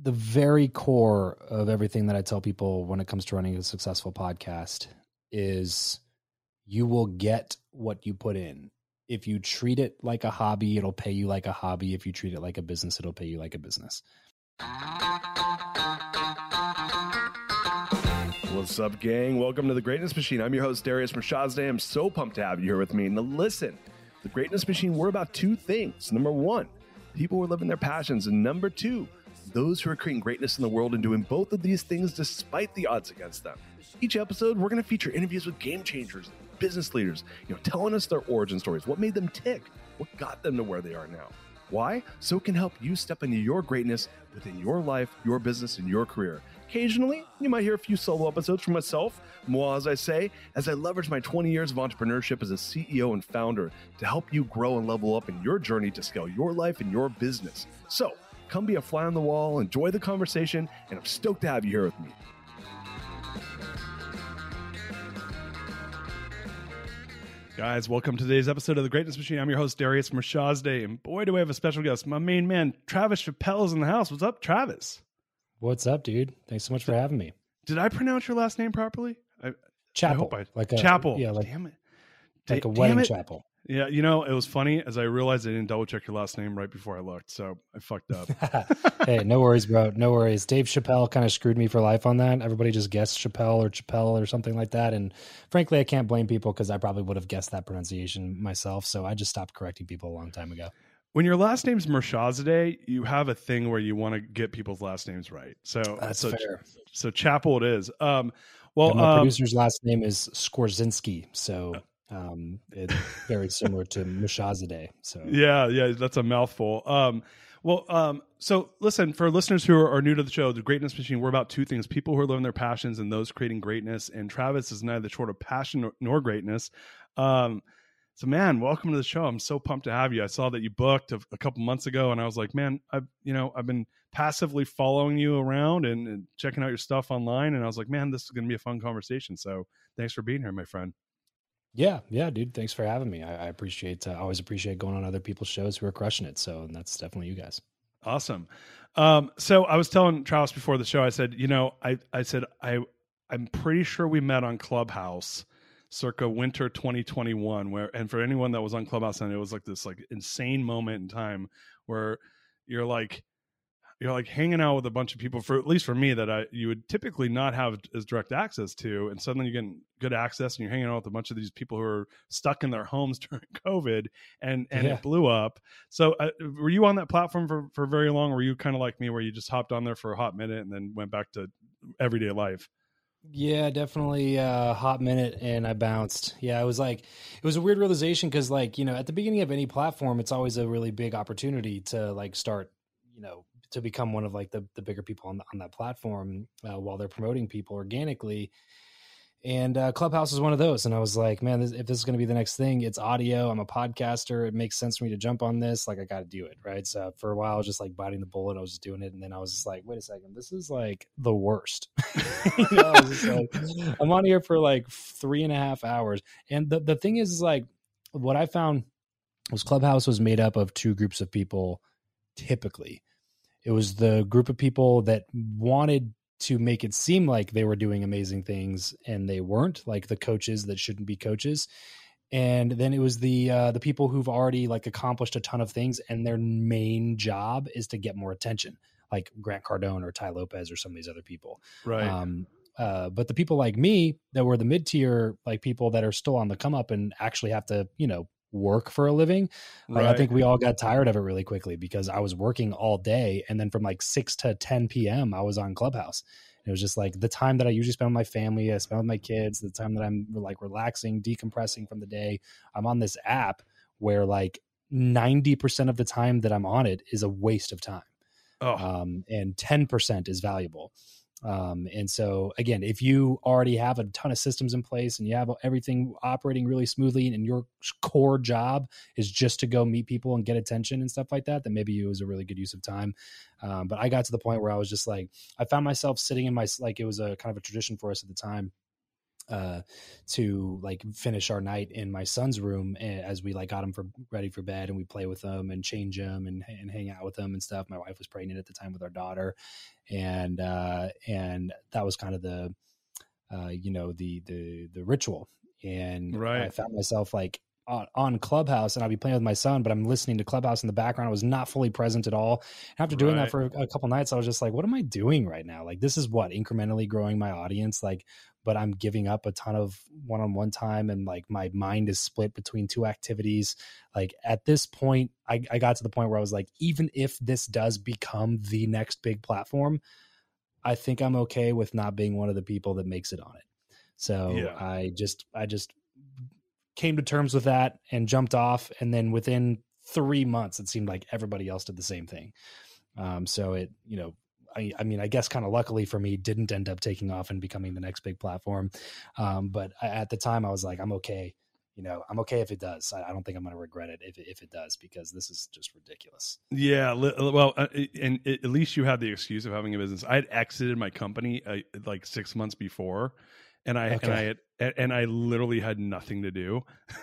the very core of everything that I tell people when it comes to running a successful podcast is you will get what you put in. If you treat it like a hobby, it'll pay you like a hobby. If you treat it like a business, it'll pay you like a business. What's up, gang? Welcome to the Greatness Machine. I'm your host, Darius Mirshahzadeh. I'm so pumped to have you here with me. Now, listen, the Greatness Machine, we're about two things. Number one, people who are living their passions. And number two, those who are creating greatness in the world and doing both of these things despite the odds against them. Each episode, we're going to feature interviews with game changers, business leaders, you know, telling us their origin stories, what made them tick, what got them to where they are now. Why? So it can help you step into your greatness within your life, your business, and your career. Occasionally, you might hear a few solo episodes from myself, moi, as I say, as I leverage my 20 years of entrepreneurship as a CEO and founder to help you grow and level up in your journey to scale your life and your business. So, Come be a fly on the wall, enjoy the conversation, and I'm stoked to have you here with me. Guys, welcome to today's episode of The Greatness Machine. I'm your host, Darius Mirshahzadeh, and boy, do we have a special guest. My main man, Travis Chappell, is in the house. What's up, Travis? What's up, dude? Thanks so much for having me. Did I pronounce your last name properly? I, chapel. I I, like a, chapel. Yeah, like, damn it. Like a wedding chapel. Yeah, you know, it was funny as I realized I didn't double check your last name right before I looked, so I fucked up. hey, no worries, bro. No worries. Dave Chappelle kind of screwed me for life on that. Everybody just guessed Chappelle or Chappelle or something like that, and frankly, I can't blame people because I probably would have guessed that pronunciation myself. So I just stopped correcting people a long time ago. When your last name's Mirshahzadeh, you have a thing where you want to get people's last names right. So that's so, fair. So Chapel it is. Um, well, and my um, producer's last name is Skorzynski, so um, it's very similar to Mirshahzadeh. So yeah, yeah, that's a mouthful. Um, well, um, so listen for listeners who are, are, new to the show, the Greatness Machine. We're about two things: people who are living their passions and those creating greatness. And Travis is neither short of passion nor, nor greatness. Um, so, man, welcome to the show. I'm so pumped to have you. I saw that you booked a, a couple months ago, and I was like, man, I've you know I've been passively following you around and, and checking out your stuff online, and I was like, man, this is going to be a fun conversation. So, thanks for being here, my friend. Yeah, yeah, dude. Thanks for having me. I, I appreciate. Uh, I always appreciate going on other people's shows who are crushing it. So and that's definitely you guys. Awesome. Um, so I was telling Travis before the show. I said, you know, I I said I I'm pretty sure we met on Clubhouse circa winter 2021 where and for anyone that was on clubhouse and it was like this like insane moment in time where you're like you're like hanging out with a bunch of people for at least for me that I you would typically not have as direct access to, and suddenly you're getting good access and you're hanging out with a bunch of these people who are stuck in their homes during COVID, and and yeah. it blew up. So uh, were you on that platform for for very long? Or were you kind of like me, where you just hopped on there for a hot minute and then went back to everyday life? Yeah, definitely a hot minute and I bounced. Yeah, it was like it was a weird realization because like, you know, at the beginning of any platform, it's always a really big opportunity to like start, you know, to become one of like the, the bigger people on, the, on that platform uh, while they're promoting people organically. And uh, clubhouse is one of those and i was like man this, if this is going to be the next thing it's audio i'm a podcaster it makes sense for me to jump on this like i got to do it right? So for a while i was just like biting the bullet i was just doing it and then i was just like wait a second this is like the worst. You know, like, i'm on here for like three and a half hours and the, the thing is, is like what i found was clubhouse was made up of two groups of people typically it was the group of people that wanted to make it seem like they were doing amazing things and they weren't, like the coaches that shouldn't be coaches. and then it was the uh, the people who've already like accomplished a ton of things and their main job is to get more attention like grant cardone or Ty lopez or some of these other people right um, uh, but the people like me that were the mid tier like people that are still on the come up and actually have to you know work for a living like right. i think we all got tired of it really quickly because i was working all day and then from like 6 to 10 p.m i was on clubhouse it was just like the time that I usually spend with my family, I spend with my kids, the time that I'm like relaxing, decompressing from the day. I'm on this app where like 90% of the time that I'm on it is a waste of time. Oh. Um, and 10% is valuable. Um, and so again, if you already have a ton of systems in place and you have everything operating really smoothly and your core job is just to go meet people and get attention and stuff like that, then maybe it was a really good use of time. Um, but I got to the point where I was just like, I found myself sitting in my, like it was a kind of a tradition for us at the time uh to like finish our night in my son's room as we like got him for ready for bed and we play with them and change them and, and hang out with them and stuff my wife was pregnant at the time with our daughter and uh and that was kind of the uh you know the the the ritual and right. i found myself like on, on Clubhouse and I'd be playing with my son, but I'm listening to Clubhouse in the background. I was not fully present at all. After doing right. that for a, a couple nights, I was just like, what am I doing right now? Like, this is what incrementally growing my audience. Like, but I'm giving up a ton of one on one time and like my mind is split between two activities. Like, at this point, I, I got to the point where I was like, even if this does become the next big platform, I think I'm okay with not being one of the people that makes it on it. So yeah. I just, I just came to terms with that and jumped off. And then within three months, it seemed like everybody else did the same thing. Um, so it, you know, I, I mean, I guess kind of luckily for me, didn't end up taking off and becoming the next big platform. Um, but at the time, I was like, I'm okay. You know, I'm okay if it does. I, I don't think I'm going to regret it if, if it does because this is just ridiculous. Yeah. Well, uh, and at least you have the excuse of having a business. I had exited my company uh, like six months before and I okay. and I had, and I literally had nothing to do,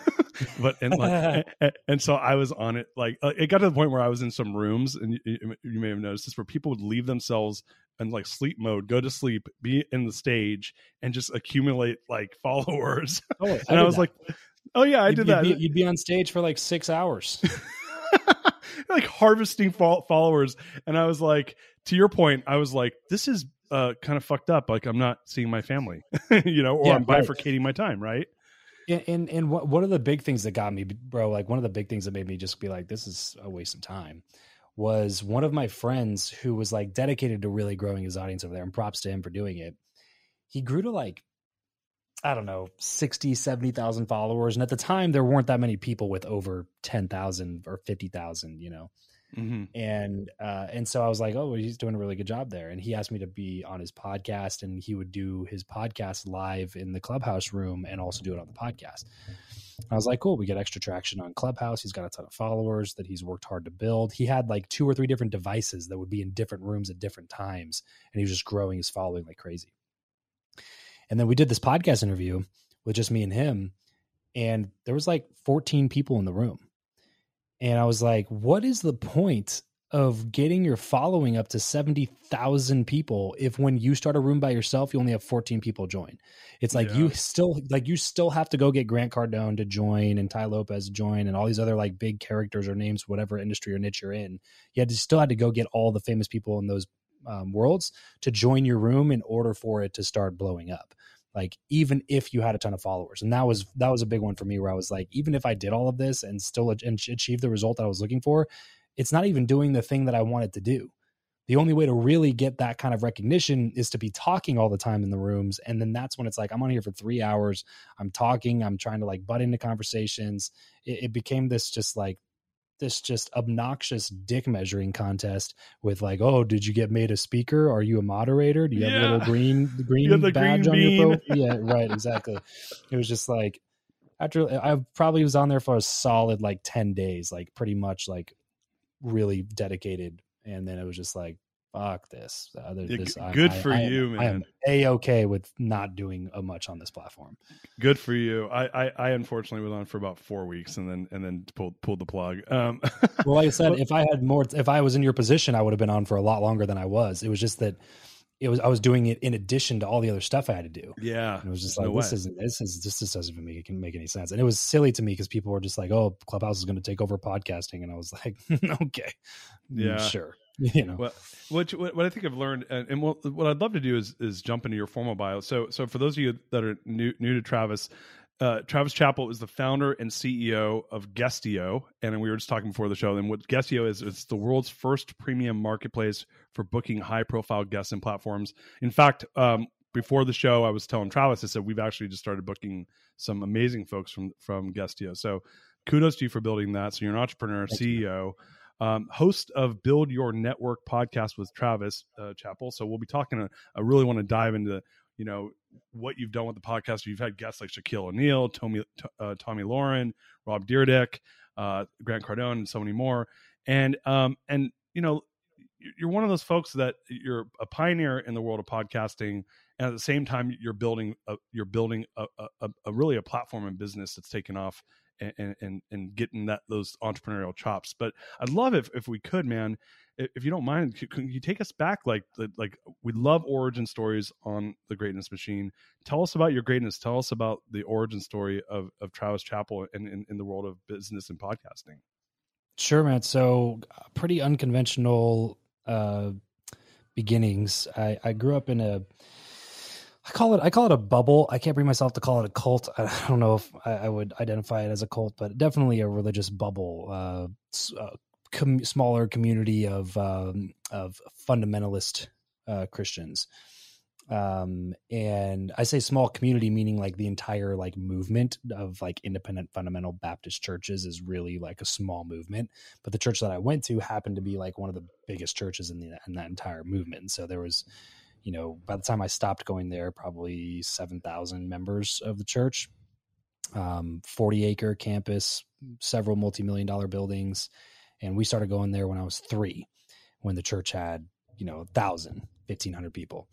but and like and, and, so I was on it like uh, it got to the point where I was in some rooms and you, you, may have noticed this where people would leave themselves in like sleep mode, go to sleep, be in the stage, and just accumulate like followers. Oh, and I, I was that. like, oh yeah, I you'd, did that. You'd be, you'd be on stage for like six hours. like harvesting followers and i was like to your point i was like this is uh, kind of fucked up. Like I'm not seeing my family, you know, or yeah, I'm bifurcating right. my time, right? And, and and what one of the big things that got me, bro, like one of the big things that made me just be like, this is a waste of time, was one of my friends who was like dedicated to really growing his audience over there, and props to him for doing it. He grew to like I don't know, 60, 70,000 followers. And at the time, there weren't that many people with over 10,000 or 50,000, you know. Mm-hmm. And uh, and so I was like, oh, well, he's doing a really good job there. And he asked me to be on his podcast, and he would do his podcast live in the clubhouse room and also do it on the podcast. I was like, cool, we get extra traction on Clubhouse. He's got a ton of followers that he's worked hard to build. He had like two or three different devices that would be in different rooms at different times, and he was just growing his following like crazy. And then we did this podcast interview with just me and him, and there was like 14 people in the room and I was like, what is the point of getting your following up to 70,000 people if when you start a room by yourself you only have 14 people join. It's like yeah. you still like you still have to go get Grant Cardone to join and Ty Lopez to join and all these other like big characters or names whatever industry or niche you're in. You had to still had to go get all the famous people in those um, worlds to join your room in order for it to start blowing up like even if you had a ton of followers. And that was that was a big one for me where i was like even if i did all of this and still achieve the result that i was looking for it's not even doing the thing that i wanted to do. The only way to really get that kind of recognition is to be talking all the time in the rooms. And then that's when it's like i'm on here for three hours. I'm talking. I'm trying to like butt into conversations. It, it became this just like this just obnoxious dick measuring contest with like, oh, did you get made a speaker? Are you a moderator? Do you have a little green green badge green on bean. your profile? Yeah, right, exactly. it was just like after I probably was on there for a solid like 10 days, like pretty much like really dedicated. And then it was just like, fuck this. Uh, this good I, for I, you, I, man. I am a okay with not doing a much on this platform. Good for you. I, I, I unfortunately was on for about four weeks and then and then pulled pulled the plug. Um, well, like I said, if I had more, if I was in your position, I would have been on for a lot longer than I was. It was just that it was I was doing it in addition to all the other stuff I had to do. Yeah, and it was just like no this way. isn't this is this just doesn't even make it can make any sense. And it was silly to me because people were just like, "Oh, Clubhouse is going to take over podcasting," and I was like, "Okay, mm, yeah, sure." You know, well, what what I think I've learned, and, and what, what I'd love to do is is jump into your formal bio. So so for those of you that are new new to Travis, uh, Travis Chappell is the founder and CEO of Guestio, and we were just talking before the show. And what Guestio is, it's the world's first premium marketplace for booking high-profile guests and platforms. In fact, um, before the show, I was telling Travis, I said we've actually just started booking some amazing folks from from Guestio. So kudos to you for building that. So you're an entrepreneur, Thank CEO. Um, host of Build Your Network podcast with Travis uh. So we'll be talking. Uh, I really want to dive into you know what you've done with the podcast. You've had guests like Shaquille O'Neal, Tommy uh, Tomi Lahren, Rob Dyrdek, uh, Grant Cardone, and so many more. And um, and you know, you're one of those folks that you're a pioneer in the world of podcasting, and at the same time, you're building a, you're building a, a, a really a platform and business that's taken off. And, and and getting that those entrepreneurial chops, but I'd love if if we could, man, if you don't mind, can you take us back? Like, like we love origin stories on the Greatness Machine. Tell us about your greatness. Tell us about the origin story of of Travis Chappell in, in, in the world of business and podcasting. Sure, man. So, uh, pretty unconventional uh, beginnings. I, I grew up in a I call it I call it a bubble. I can't bring myself to call it a cult. I don't know if I, I would identify it as a cult, but definitely a religious bubble. Uh, uh, com- smaller community of um, of fundamentalist uh, Christians. Um, and I say small community, meaning like the entire like movement of like independent fundamental Baptist churches is really like a small movement. But the church that I went to happened to be like one of the biggest churches in the in that entire movement. So there was, you know, by the time I stopped going there, probably seven thousand members of the church, um, forty acre campus, several multi million dollar buildings and we started going there when I was three, when the church had, you know, 1,000, 1,500 people.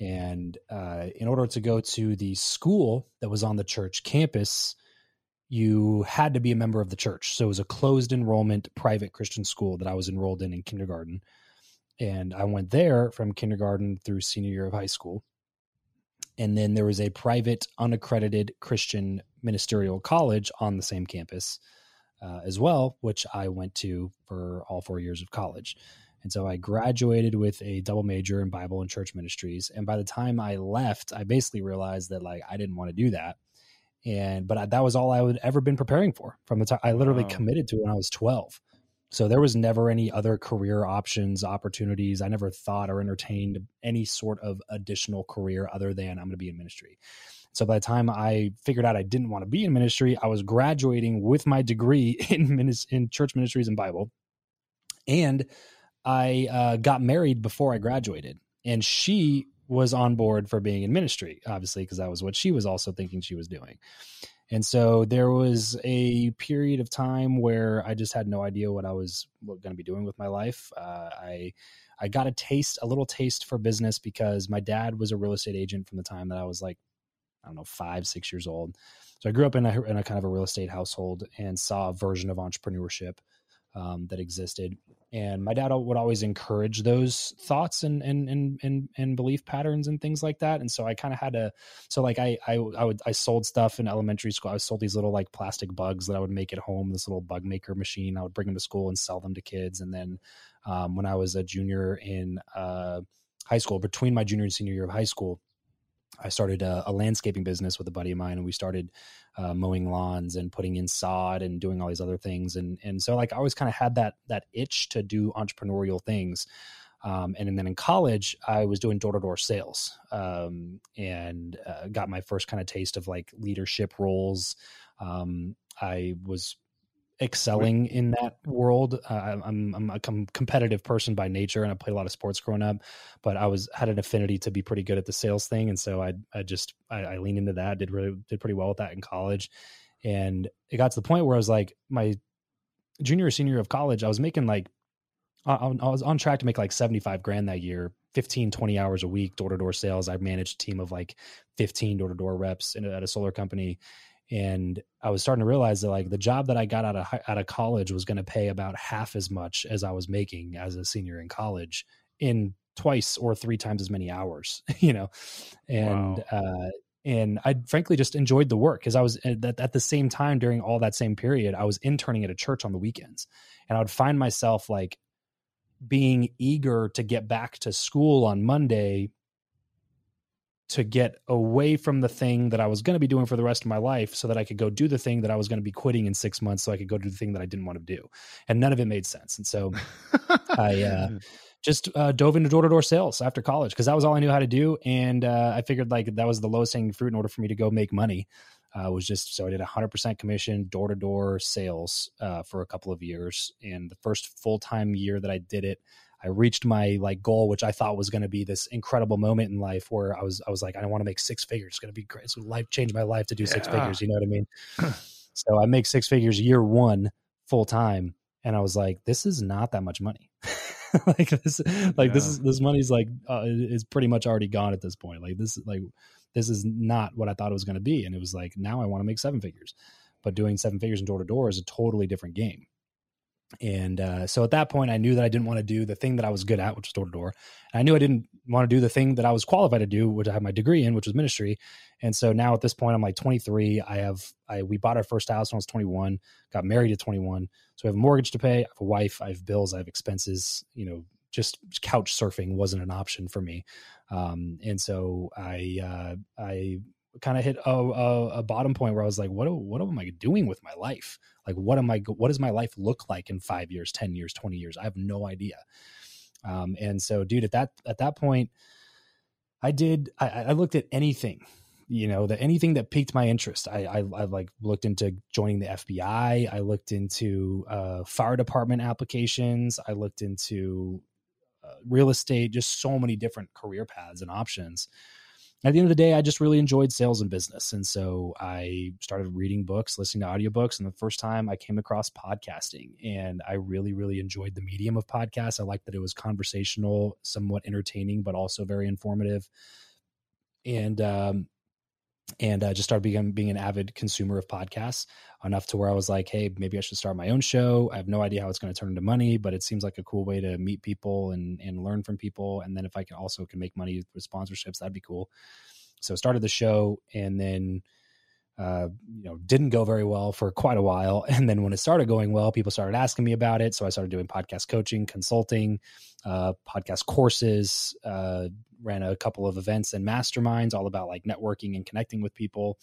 And uh, in order to go to the school that was on the church campus, you had to be a member of the church. So it was a closed enrollment private Christian school that I was enrolled in in kindergarten. And I went there from kindergarten through senior year of high school. And then there was a private, unaccredited Christian ministerial college on the same campus uh, as well, which I went to for all four years of college. And so I graduated with a double major in Bible and church ministries. And by the time I left, I basically realized that like I didn't want to do that. And but I, that was all I would ever been preparing for from the time I literally wow. committed to when I was 12. So there was never any other career options, opportunities. I never thought or entertained any sort of additional career other than I'm going to be in ministry. So by the time I figured out I didn't want to be in ministry, I was graduating with my degree in minis- in church ministries and Bible, and I uh, got married before I graduated, and she was on board for being in ministry, obviously, because that was what she was also thinking she was doing. And so there was a period of time where I just had no idea what I was going to be doing with my life. Uh, I I got a taste, a little taste for business because my dad was a real estate agent from the time that I was like I don't know, five, six years old. So I grew up in a, in a kind of a real estate household and saw a version of entrepreneurship um, that existed. And my dad would always encourage those thoughts and and and and, and belief patterns and things like that. And so I kind of had to. So like I I I would I sold stuff in elementary school. I sold these little like plastic bugs that I would make at home. This little bug maker machine. I would bring them to school and sell them to kids. And then um, when I was a junior in uh, high school, between my junior and senior year of high school, I started a, a, landscaping business with a buddy of mine, and we started uh, mowing lawns and putting in sod and doing all these other things. And and so like I always kind of had that that itch to do entrepreneurial things. Um, and, and, then in college, I was doing door to door sales um, and uh, got my first kind of taste of like leadership roles. Um, I was excelling in that world. Uh, I'm I'm a com- competitive person by nature, and I played a lot of sports growing up. But I was had an affinity to be pretty good at the sales thing, and so I I just I, I leaned into that. Did really did pretty well with that in college, and it got to the point where I was like my junior or senior year of college, I was making like I, I was on track to make like 75 grand that year 15 20 hours a week door to door sales i managed a team of like 15 door to door reps in, at a solar company and I was starting to realize that like the job that I got out of out of college was going to pay about half as much as I was making as a senior in college in twice or three times as many hours, you know, and wow. uh, and I frankly just enjoyed the work because I was at, at the same time during all that same period I was interning at a church on the weekends, and I would find myself like being eager to get back to school on Monday to get away from the thing that I was going to be doing for the rest of my life so that I could go do the thing that I was going to be quitting in six months so I could go do the thing that I didn't want to do. And none of it made sense. And so I uh, just uh, dove into door to door sales after college because that was all I knew how to do. And uh, I figured like that was the lowest hanging fruit in order for me to go make money. Uh, was just so I did 100% commission door to door sales uh, for a couple of years. And the first full time year that I did it, I reached my like goal, which I thought was going to be this incredible moment in life where I was I was like, I want to make six figures. It's going to be great. It's life change my life to do yeah. six figures. You know what I mean? so I make six figures year one full time, and I was like, this is not that much money. like this, like yeah. this is this money's like uh, is pretty much already gone at this point. Like this, like this is not what I thought it was going to be, and it was like now I want to make seven figures, but doing seven figures in door to door is a totally different game. And uh, so at that point, I knew that I didn't want to do the thing that I was good at, which was door to door. I knew I didn't want to do the thing that I was qualified to do, which I have my degree in, which was ministry. And so now at this point, I'm like 23. I have, I we bought our first house when I was 21, got married at 21. So I have a mortgage to pay, I have a wife, I have bills, I have expenses. You know, just couch surfing wasn't an option for me. Um, and so I, uh, I kind of hit a, a, a, bottom point where I was like, what, what am I doing with my life? Like, what am I, what does my life look like in five years, 10 years, 20 years? I have no idea. Um, and so, dude, at that, at that point, I did, I, I looked at anything, you know, that anything that piqued my interest. I, I, I like looked into joining the FBI. I looked into uh, fire department applications. I looked into uh, real estate, just so many different career paths and options at the end of the day, I just really enjoyed sales and business. And so I started reading books, listening to audiobooks. And the first time I came across podcasting, and I really, really enjoyed the medium of podcasts. I liked that it was conversational, somewhat entertaining, but also very informative. And um, and uh, just started being being an avid consumer of podcasts enough to where I was like, hey, maybe I should start my own show. I have no idea how it's going to turn into money, but it seems like a cool way to meet people and and learn from people. And then if I can also can make money with sponsorships, that'd be cool. So started the show, and then uh, you know didn't go very well for quite a while. And then when it started going well, people started asking me about it. So I started doing podcast coaching, consulting, uh, podcast courses, uh, ran a couple of events and masterminds all about like networking and connecting with people.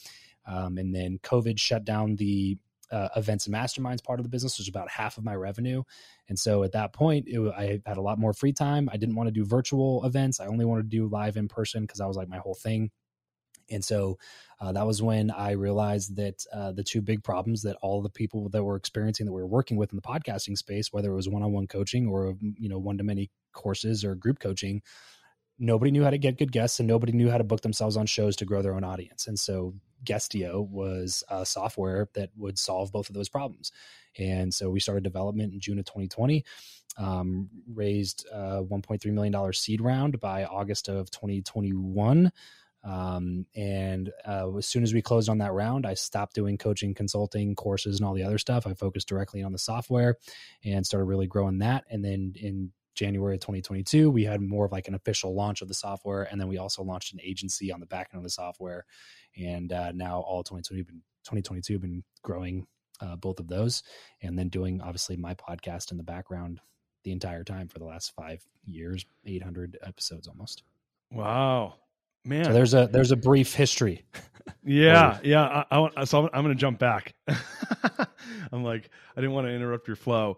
Um, and then COVID shut down the uh, events and masterminds part of the business, which was about half of my revenue. And so at that point, it, I had a lot more free time. I didn't want to do virtual events. I only wanted to do live in person because that was like my whole thing. And so uh, that was when I realized that uh, the two big problems that all the people that were experiencing that we were working with in the podcasting space, whether it was one-on-one coaching or you know one-to-many courses or group coaching, nobody knew how to get good guests and nobody knew how to book themselves on shows to grow their own audience. And so Guestio was a software that would solve both of those problems. And so we started development in June of 2020, um, raised a $1.3 million seed round by August of 2021. Um, and uh, as soon as we closed on that round, I stopped doing coaching, consulting, courses, and all the other stuff. I focused directly on the software and started really growing that. And then in January of 2022, we had more of like an official launch of the software, and then we also launched an agency on the back end of the software. And uh, now all 2022 been 2022 been growing uh, both of those, and then doing obviously my podcast in the background the entire time for the last five years, 800 episodes almost. Wow, man! So there's a there's a brief history. yeah, yeah. I, I, so I'm, I'm going to jump back. I'm like I didn't want to interrupt your flow.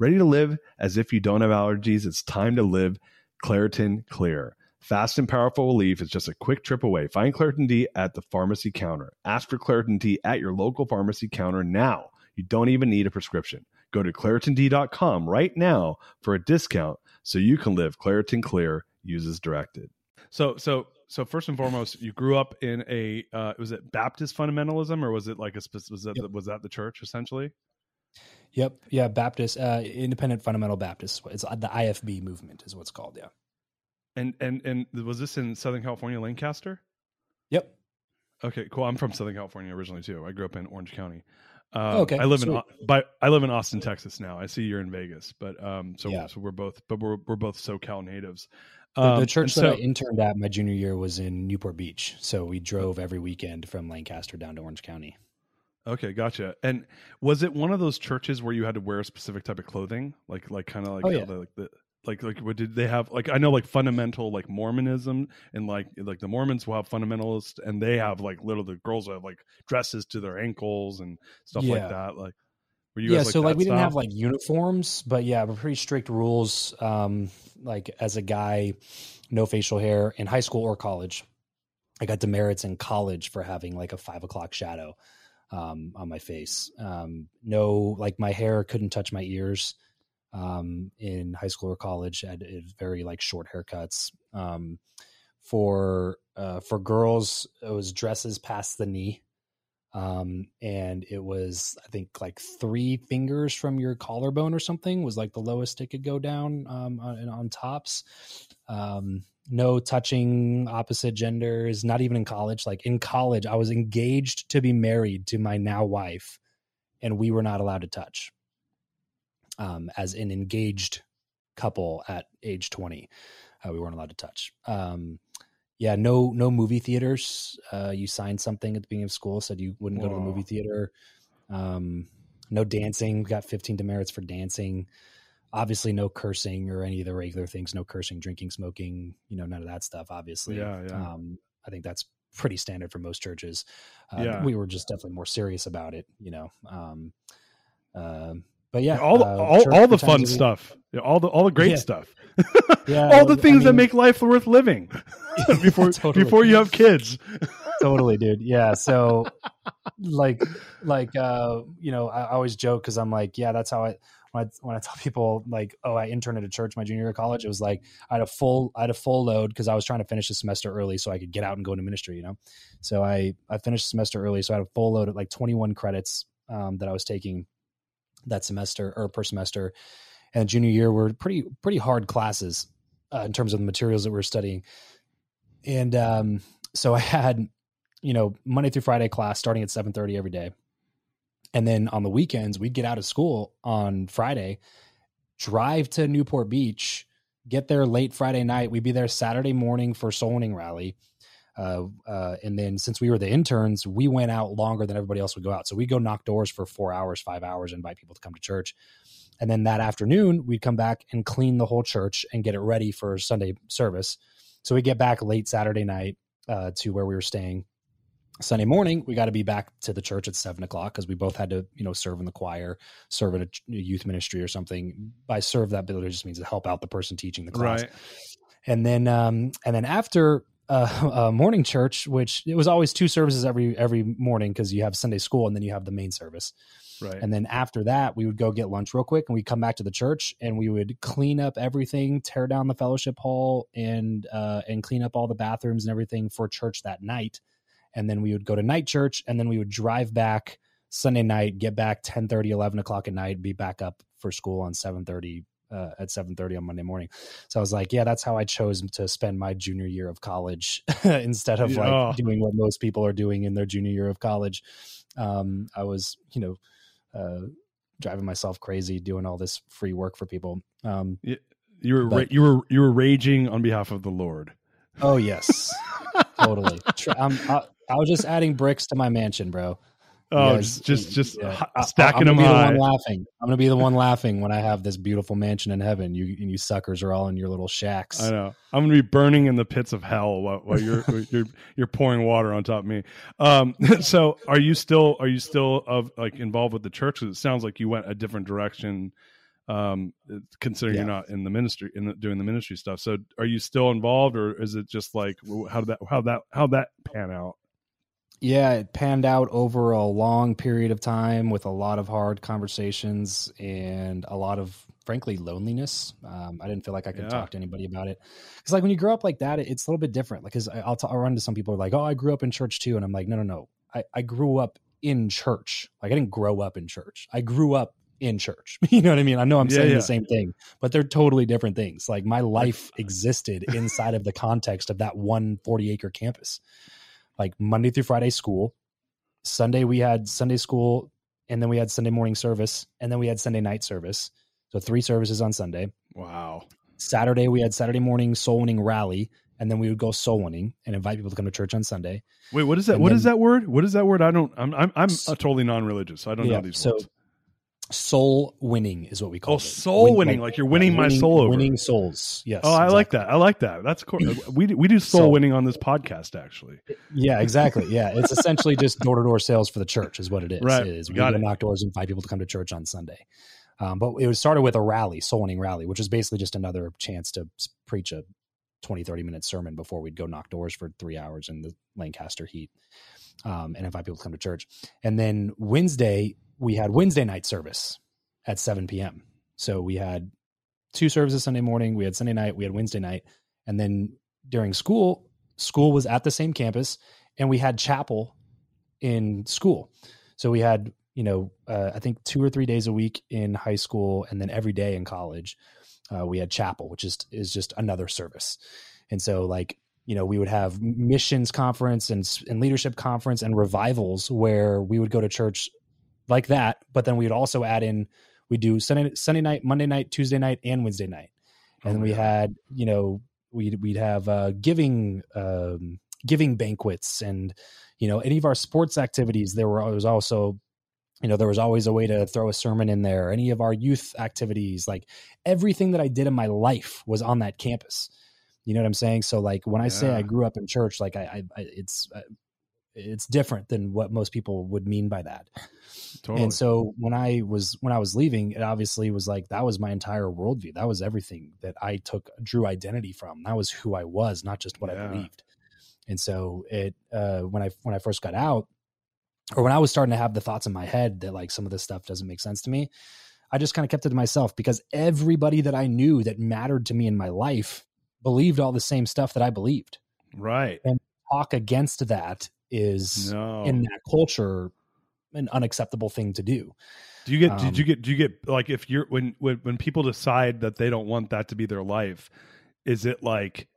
Ready to live as if you don't have allergies? It's time to live Claritin Clear. Fast and powerful relief is just a quick trip away. Find Claritin D at the pharmacy counter. Ask for Claritin D at your local pharmacy counter now. You don't even need a prescription. Go to ClaritinD.com right now for a discount so you can live Claritin Clear. uses directed. So, so, so first and foremost, you grew up in a uh, was it Baptist fundamentalism or was it like a was that yep. was that the church essentially? Yep. Yeah. Baptist, uh, Independent Fundamental Baptist. It's the IFB movement is what's called. Yeah. And and and was this in Southern California, Lancaster? Yep. Okay, cool. I'm from Southern California originally too. I grew up in Orange County. Um, okay. I live Sweet. in but I live in Austin, Texas now. I see you're in Vegas, but um, so yeah. so we're both, but we're we're both SoCal natives. Um, the, the, um, church that so, I interned at my junior year was in Newport Beach, so we drove every weekend from Lancaster down to Orange County. Okay, gotcha. And was it one of those churches where you had to wear a specific type of clothing, like like kind of like, oh, yeah. like the like like what did they have like i know like fundamental like mormonism and like like the mormons will have fundamentalists and they have like little the girls have like dresses to their ankles and stuff yeah. like that like were you? yeah so like we didn't have like uniforms but yeah we're pretty strict rules um like as a guy no facial hair in high school or college i got demerits in college for having like a five o'clock shadow um on my face um no like my hair couldn't touch my ears um, in high school or college had very like short haircuts. Um, for uh, for girls, it was dresses past the knee, um, and it was I think like three fingers from your collarbone or something was like the lowest it could go down um, on, on tops. Um, no touching opposite genders, not even in college. Like in college, I was engaged to be married to my now wife, and we were not allowed to touch um, as an engaged couple at age 20. Uh, we weren't allowed to touch. Um, yeah, no, no movie theaters. Uh, you signed something at the beginning of school said you wouldn't Whoa. go to the movie theater. Um, no dancing. Got 15 demerits for dancing. Obviously, no cursing or any of the regular things. No cursing, drinking, smoking. You know, none of that stuff. Obviously, yeah, yeah. Um, I think that's pretty standard for most churches. Uh, yeah. We were just definitely more serious about it. You know, um, uh, but yeah, all the, uh, all, all the fun stuff, all the all the great yeah. stuff, yeah, all the things I mean, that make life worth living before totally. before you have kids. totally, dude. Yeah, so like like uh, you know, I, I always joke because I'm like, yeah, that's how I when I when I tell people like, oh, I interned at a church my junior year of college, it was like I had a full I had a full load because I was trying to finish the semester early so I could get out and go into ministry, you know. So I I finished the semester early, so I had a full load at like 21 credits um, that I was taking that semester or per semester. And junior year were pretty pretty hard classes uh, in terms of the materials that we are studying. And um, so I had, you know, Monday through Friday class starting at seven thirty every day, and then on the weekends we'd get out of school on Friday, drive to Newport Beach, get there late Friday night. We'd be there Saturday morning for soul winning rally, uh, uh, and then since we were the interns, we went out longer than everybody else would go out. So we'd go knock doors for four hours, five hours, invite people to come to church. And then that afternoon, we'd come back and clean the whole church and get it ready for Sunday service. So we get back late Saturday night uh, to where we were staying. Sunday morning, we got to be back to the church at seven o'clock because we both had to, you know, serve in the choir, serve in a youth ministry or something. By serve, that literally just means to help out the person teaching the class. Right. And then, um, and then after uh, morning church, which it was always two services every every morning because you have Sunday school and then you have the main service. Right. And then after that, we would go get lunch real quick and we'd come back to the church and we would clean up everything, tear down the fellowship hall and uh, and clean up all the bathrooms and everything for church that night. And then we would go to night church and then we would drive back Sunday night, get back 10 30, 11 o'clock at night, be back up for school on 7 30 uh, at 7.30 on monday morning. So i was like yeah that's how i chose to spend my junior year of college instead of yeah. like doing what most people are doing in their junior year of college. Um, i was you know uh, driving myself crazy doing all this free work for people. Um, you, you were but, you were you were raging on behalf of the lord. Oh yes. Totally. I, I was just adding bricks to my mansion bro Oh, guys- just just yeah. stacking I'm them high. the one laughing. I'm gonna be the one laughing when I have this beautiful mansion in heaven. You and you suckers are all in your little shacks. I know. I'm gonna be burning in the pits of hell while, while you're you're you're pouring water on top of me. Um, so are you still are you still of like involved with the church? 'Cause It sounds like you went a different direction. Um, considering you're not in the ministry in the, doing the ministry stuff. So are you still involved, or is it just like how did that how that how that pan out? Yeah, it panned out over a long period of time with a lot of hard conversations and a lot of, frankly, loneliness. Um, I didn't feel like I could Yeah. talk to anybody about it. Because, like, when you grow up like that, it's a little bit different. Like, because I'll, t- I'll run into some people who are like, oh, I grew up in church too. And I'm like, no, no, no. I, I grew up in church. Like, I didn't grow up in church. I grew up in church. you know what I mean? I know I'm Yeah, saying yeah. the same thing, but they're totally different things. Like, my life existed inside of the context of that one 40 acre campus. Like, Monday through Friday school. Sunday we had Sunday school, and then we had Sunday morning service, and then we had Sunday night service. So three services on Sunday. Wow. Saturday we had Saturday morning soul winning rally, and then we would go soul winning and invite people to come to church on Sunday. Wait, what is that? And What is then- that word? What is that word? I don't. I'm I'm I'm a totally non-religious. So I don't Yeah, know these so words. Soul winning is what we call Oh, it. soul winning, like you're winning my soul over. Winning souls. Yes. Oh, I like that. I like that. That's cool. We do- we do soul So- winning on this podcast, actually. Yeah, exactly. Yeah, it's essentially just door to door sales for the church, is what it is. Right. It is we Got go it. knock doors and invite people to come to church on Sunday. Um, but it was started with a rally, soul winning rally, which is basically just another chance to preach a 20, 30 minute sermon before we'd go knock doors for three hours in the Lancaster heat um, and invite people to come to church. And then Wednesday, we had Wednesday night service at 7 p.m. So we had two services Sunday morning, we had Sunday night, we had Wednesday night. And then during school, school was at the same campus and we had chapel in school. So we had, you know, uh, I think two or three days a week in high school and then every day in college, uh, we had chapel, which is, is just another service. And so like, you know, we would have missions conference and, and leadership conference and revivals where we would go to church like that. But then we'd also add in, we do Sunday, Sunday night, Monday night, Tuesday night, and Wednesday night. And Oh, we yeah. had, you know, we'd we'd have uh, giving um, giving banquets and you know any of our sports activities. There were was also, you know, there was always a way to throw a sermon in there. Any of our youth activities, like everything that I did in my life was on that campus. You know what I'm saying? So like when I say I grew up in church, like I, I, I it's uh, it's different than what most people would mean by that. Totally. And so when I was when I was leaving, it obviously was like that was my entire worldview. That was everything that I took drew identity from. That was who I was, not just what Yeah. I believed. And so it uh, when I when I first got out, or when I was starting to have the thoughts in my head that like some of this stuff doesn't make sense to me, I just kind of kept it to myself because everybody that I knew that mattered to me in my life believed all the same stuff that I believed. right. And talk against that is No. in that culture an unacceptable thing to do. do you get? um, did you get? Do you get like if you're when when when people decide that they don't want that to be their life? Is it like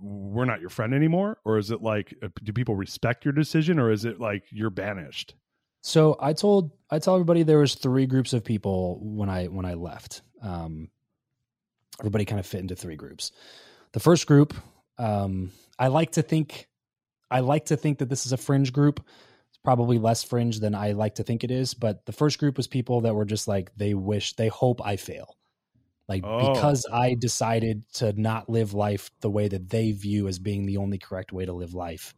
we're not your friend anymore, or is it like uh, do people respect your decision, or is it like you're banished? So I told I tell everybody there was three groups of people when I when I left. Um, everybody kind of fit into three groups. The first group, um, I like to think, I like to think that this is a fringe group. It's probably less fringe than I like to think it is. But the first group was people that were just like they wish they hope I fail, like Oh. because I decided to not live life the way that they view as being the only correct way to live life.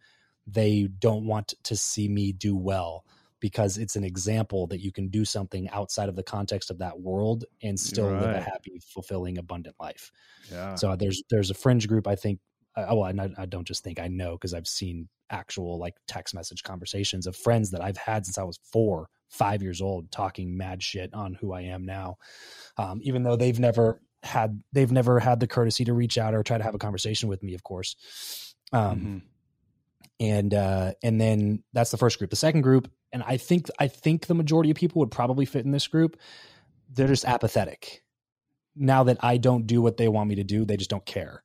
They don't want to see me do well because it's an example that you can do something outside of the context of that world and still live a happy, fulfilling, abundant life. Yeah. So uh, there's there's a fringe group. I think. Uh, well, I, I don't just think I know because I've seen actual like text message conversations of friends that I've had since I was four, five years old, talking mad shit on who I am now, um, even though they've never had they've never had the courtesy to reach out or try to have a conversation with me. Of course. Um, Mhm. and uh and then that's the first group the second group and i think i think the majority of people would probably fit in this group they're just apathetic now that i don't do what they want me to do they just don't care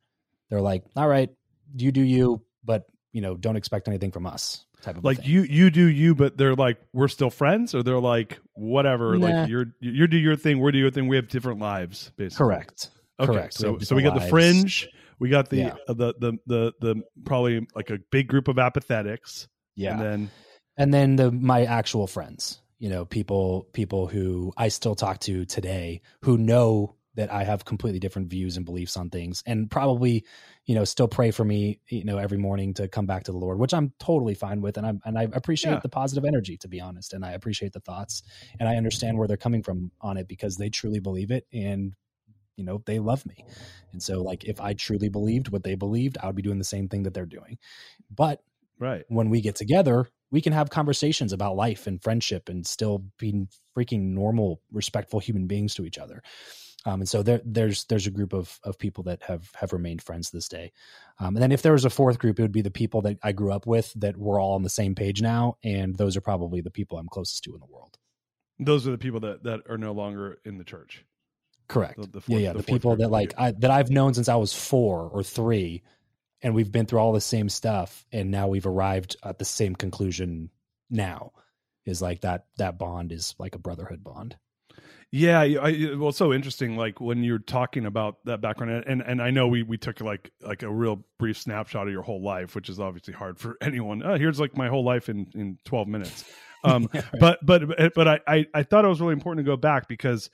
they're like all right you do you but you know don't expect anything from us type of like you you do you but they're like we're still friends or they're like whatever Nah. like you're you do your thing we're do your thing we have different lives basically correct okay correct. So have so we got the fringe we got the, Yeah. uh, the the the the probably like a big group of apathetics yeah and then and then the my actual friends you know people people who i still talk to today who know that i have completely different views and beliefs on things and probably you know still pray for me you know every morning to come back to the lord which i'm totally fine with and i and i appreciate Yeah. the positive energy to be honest and i appreciate the thoughts and i understand where they're coming from on it because they truly believe it and you know they love me and so like if i truly believed what they believed i would be doing the same thing that they're doing but Right. when we get together, we can have conversations about life and friendship and still be freaking normal, respectful human beings to each other. Um, and so there, there's there's a group of of people that have have remained friends this day. Um, and then if there was a fourth group, it would be the people that I grew up with that we're all on the same page now, and those are probably the people I'm closest to in the world. Those are the people that that are no longer in the church. Correct. The- the yeah, fourth- yeah. the The, people that like I, that I've known since I was four or three, and we've been through all the same stuff, and now we've arrived at the same conclusion. Now, is like that that bond is like a brotherhood bond. Yeah, I, well, it's so interesting. Like when you're talking about that background, and and I know we we took like like a real brief snapshot of your whole life, which is obviously hard for anyone. Oh, here's like my whole life in in 12 minutes. Um, Yeah, right. but but but I, I I thought it was really important to go back because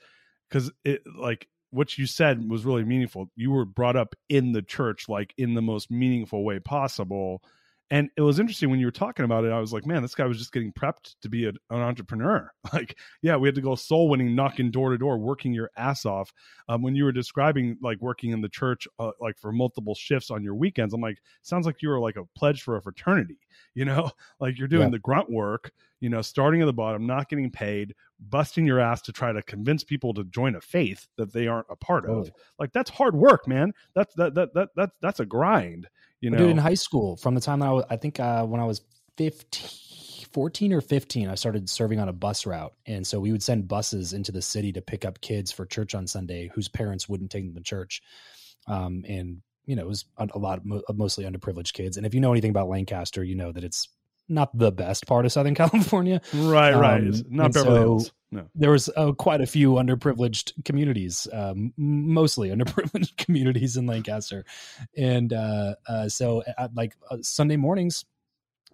because it like what you said was really meaningful. You were brought up in the church, like in the most meaningful way possible. And it was interesting when you were talking about it. I was like, man, this guy was just getting prepped to be a, an entrepreneur. Like, yeah, we had to go soul winning, knocking door to door, working your ass off. Um, when you were describing like working in the church, uh, like for multiple shifts on your weekends, I'm like, sounds like you were like a pledge for a fraternity. You know, like you're doing Yeah. the grunt work. You know, starting at the bottom, not getting paid, busting your ass to try to convince people to join a faith that they aren't a part of. Like that's hard work, man. That's that that that that that's a grind. You I know, did in high school from the time that I was, I think uh, when I was 15, 14 or 15, I started serving on a bus route. And so we would send buses into the city to pick up kids for church on Sunday whose parents wouldn't take them to church. Um, and, you know, it was a a lot of mostly underprivileged kids. And if you know anything about Lancaster, you know that it's not the best part of Southern California. right, right. um, It's not Beverly so- Hills. No. There was uh, quite a few underprivileged communities, um, mostly underprivileged communities in Lancaster, and uh, uh, so at, like uh, Sunday mornings,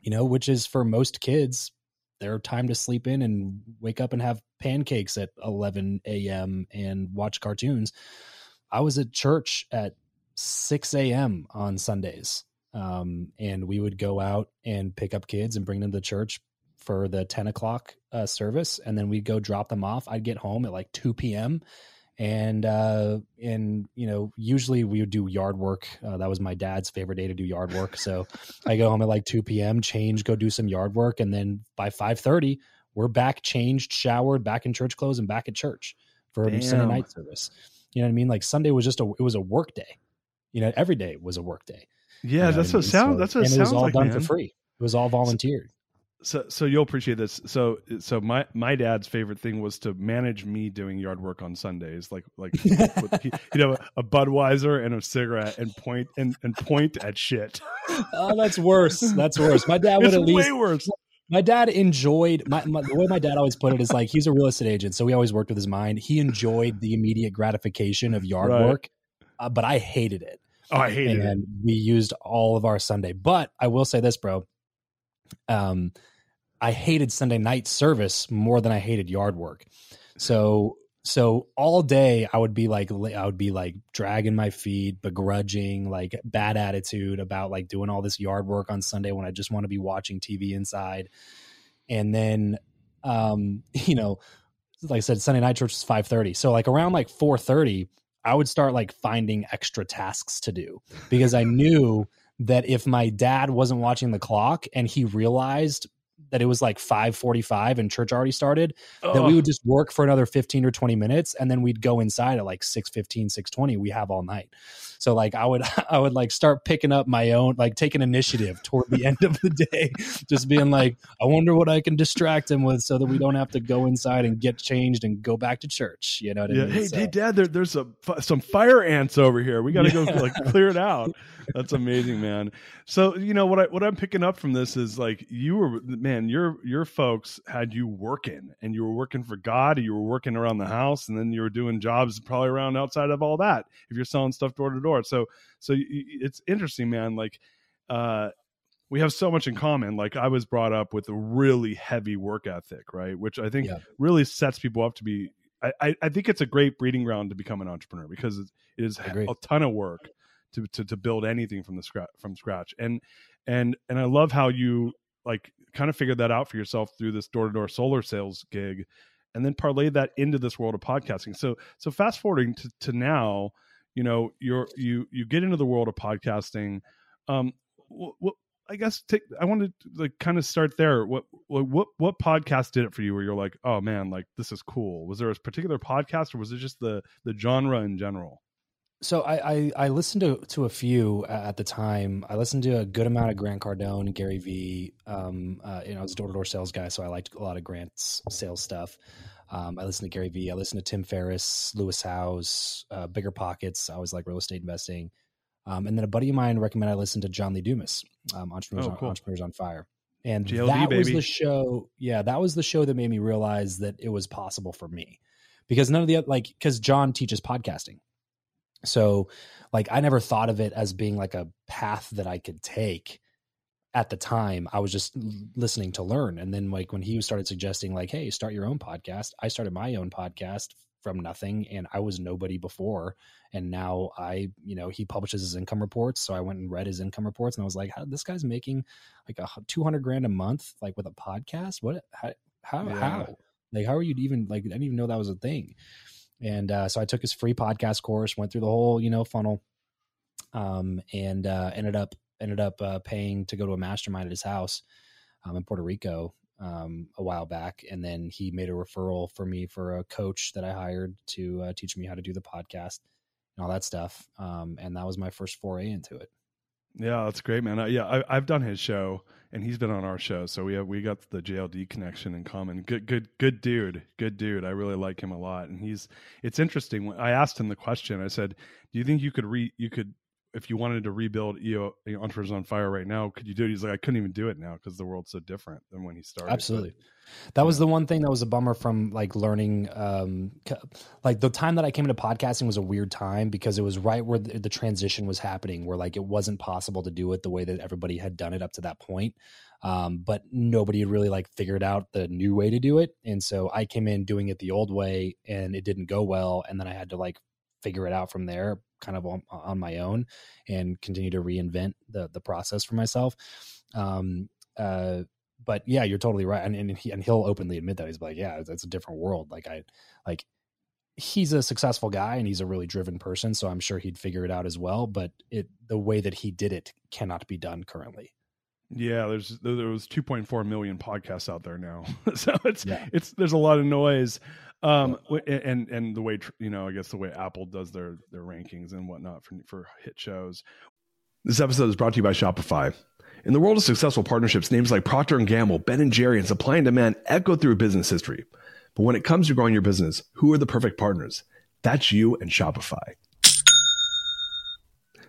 you know, which is for most kids their time to sleep in and wake up and have pancakes at 11 a.m. and watch cartoons. I was at church at 6 a.m. on Sundays, um, and we would go out and pick up kids and bring them to church for the 10 o'clock uh, service and then we'd go drop them off. I'd get home at like 2 p.m and uh and you know usually we would do yard work. Uh, that was my dad's favorite day to do yard work. So i go home at like 2 p.m change go do some yard work and then by 5.30 we're back changed showered back in church clothes and back at church for a sunday night service. You know what i mean? Like sunday was just a it was a work day. You know every day was a work day Yeah, you know that's what sounds. So- that's what it and it was sounds all like, done man. for free it was all volunteered so so you'll appreciate this so so my my dad's favorite thing was to manage me doing yard work on sundays like like with, he'd a, a budweiser and a cigarette and point and and point at shit oh, that's worse. That's worse. My dad would it's at least. way worse My dad enjoyed my, my the way my dad always put it is like he's a real estate agent, so he always worked with his mind. He enjoyed the immediate gratification of yard Right. work, uh, but I hated it, oh i hated it and we used all of our Sunday. But I will say this, bro. Um, I hated Sunday night service more than I hated yard work. So so all day I would be like I would be like dragging my feet, begrudging, like bad attitude about like doing all this yard work on Sunday when I just want to be watching TV inside. And then um, you know, like I said, Sunday night church is five thirty. So like around like four thirty, I would start like finding extra tasks to do because I knew that if my dad wasn't watching the clock and he realized that it was like 5:45 and church already started that we would just work for another 15 or 20 minutes and then we'd go inside at like 6:15 6:20 we have all night so like I would I would like start picking up my own like taking initiative toward the end of the day just being like I wonder what I can distract him with so that we don't have to go inside and get changed and go back to church. You know what I mean? Hey So- hey dad there, there's some some fire ants over here. We gotta go like clear it out. That's amazing man. So you know what i what i'm picking up from this is like you were man your your folks had you working and you were working for god you were working around the house and then you were doing jobs probably around outside of all that if you're selling stuff door to door so so y- it's interesting man like uh we have so much in common. Like I was brought up with a really heavy work ethic, right? Which I think Yeah. really sets people up to be. I, I, think it's a great breeding ground to become an entrepreneur because it is a ton of work to, to to build anything from the scratch from scratch. And and and I love how you like kind of figured that out for yourself through this door to door solar sales gig, and then parlay that into this world of podcasting. So so fast forwarding to, to now, you know, you're you you get into the world of podcasting. Um, what I guess take I wanted to like kind of start there. What what what what podcast did it for you where you're like, oh man, like this is cool. Was there a particular podcast or was it just the the genre in general? So I, I I listened to to a few at the time. I listened to a good amount of Grant Cardone, Gary Vee. Um, uh, you know, I was a door to door sales guy, so I liked a lot of Grant's sales stuff. Um, I listen to Gary Vee. I listen to Tim Ferriss, Lewis Howes, uh, Bigger Pockets. I always like real estate investing. Um, and then a buddy of mine recommended I listen to John Lee Dumas, um, Entrepreneurs, Oh, on. Entrepreneurs on Fire. And JLD, that was baby. the show. Yeah, that was the show that made me realize that it was possible for me because none of the like because John teaches podcasting. So, like, I never thought of it as being like a path that I could take at the time. I was just listening to learn. And then, like, when he started suggesting, like, hey, start your own podcast, I started my own podcast from nothing and I was nobody before. And now I, you know, he publishes his income reports. So I went and read his income reports and I was like, how, this guy's making like a 200 grand a month, like with a podcast. What, how, how, Yeah. how, like, how are you even like, I didn't even know that was a thing. And uh, so I took his free podcast course, went through the whole, you know, funnel, um, and uh, ended up ended up uh, paying to go to a mastermind at his house um, in Puerto Rico um, a while back, and then he made a referral for me for a coach that I hired to uh, teach me how to do the podcast and all that stuff. Um, and that was my first foray into it. Yeah, that's great, man. I, yeah, I, I've done his show, and he's been on our show, so we have we got the JLD connection in common. Good, good, good dude. Good dude. I really like him a lot, and he's. It's interesting. I asked him the question, I said, "Do you think you could re you could if you wanted to rebuild EO you know, Entrepreneurs on Fire right now? Could you do it?" He's like, "I couldn't even do it now because the world's so different than when he started." But- Absolutely. That was the one thing that was a bummer from like learning. Um, like the time that I came into podcasting was a weird time because it was right where the, the transition was happening, where like it wasn't possible to do it the way that everybody had done it up to that point. Um, but nobody had really like figured out the new way to do it, and so I came in doing it the old way, and it didn't go well, and then I had to like figure it out from there, kind of on, on my own, and continue to reinvent the the process for myself. Um, uh, but yeah, you're totally right, and and, he, and he'll openly admit that he's like, yeah, it's, it's a different world. Like I, like he's a successful guy and he's a really driven person, so I'm sure he'd figure it out as well. But it the way that he did it cannot be done currently. Yeah, there's there there was 2.4 million podcasts out there now, so it's Yeah. it's there's a lot of noise, um, and and the way you know I guess the way Apple does their their rankings and whatnot for for hit shows. This episode is brought to you by Shopify. In the world of successful partnerships, names like Procter & Gamble, Ben & Jerry, and Supply and Demand echo through business history. But when it comes to growing your business, who are the perfect partners? That's you and Shopify.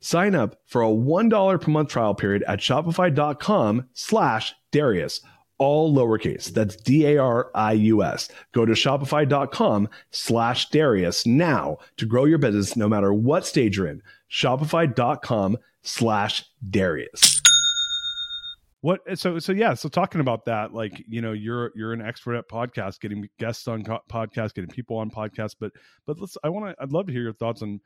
Sign up for a $1 per month trial period at shopify.com slash Darius, all lowercase. That's D-A-R-I-U-S. Go to shopify.com slash Darius now to grow your business no matter what stage you're in. Shopify.com slash Darius. what so so yeah so talking about that like you know you're you're an expert at podcast getting guests on co- podcast getting people on podcast but but let's i want to i'd love to hear your thoughts on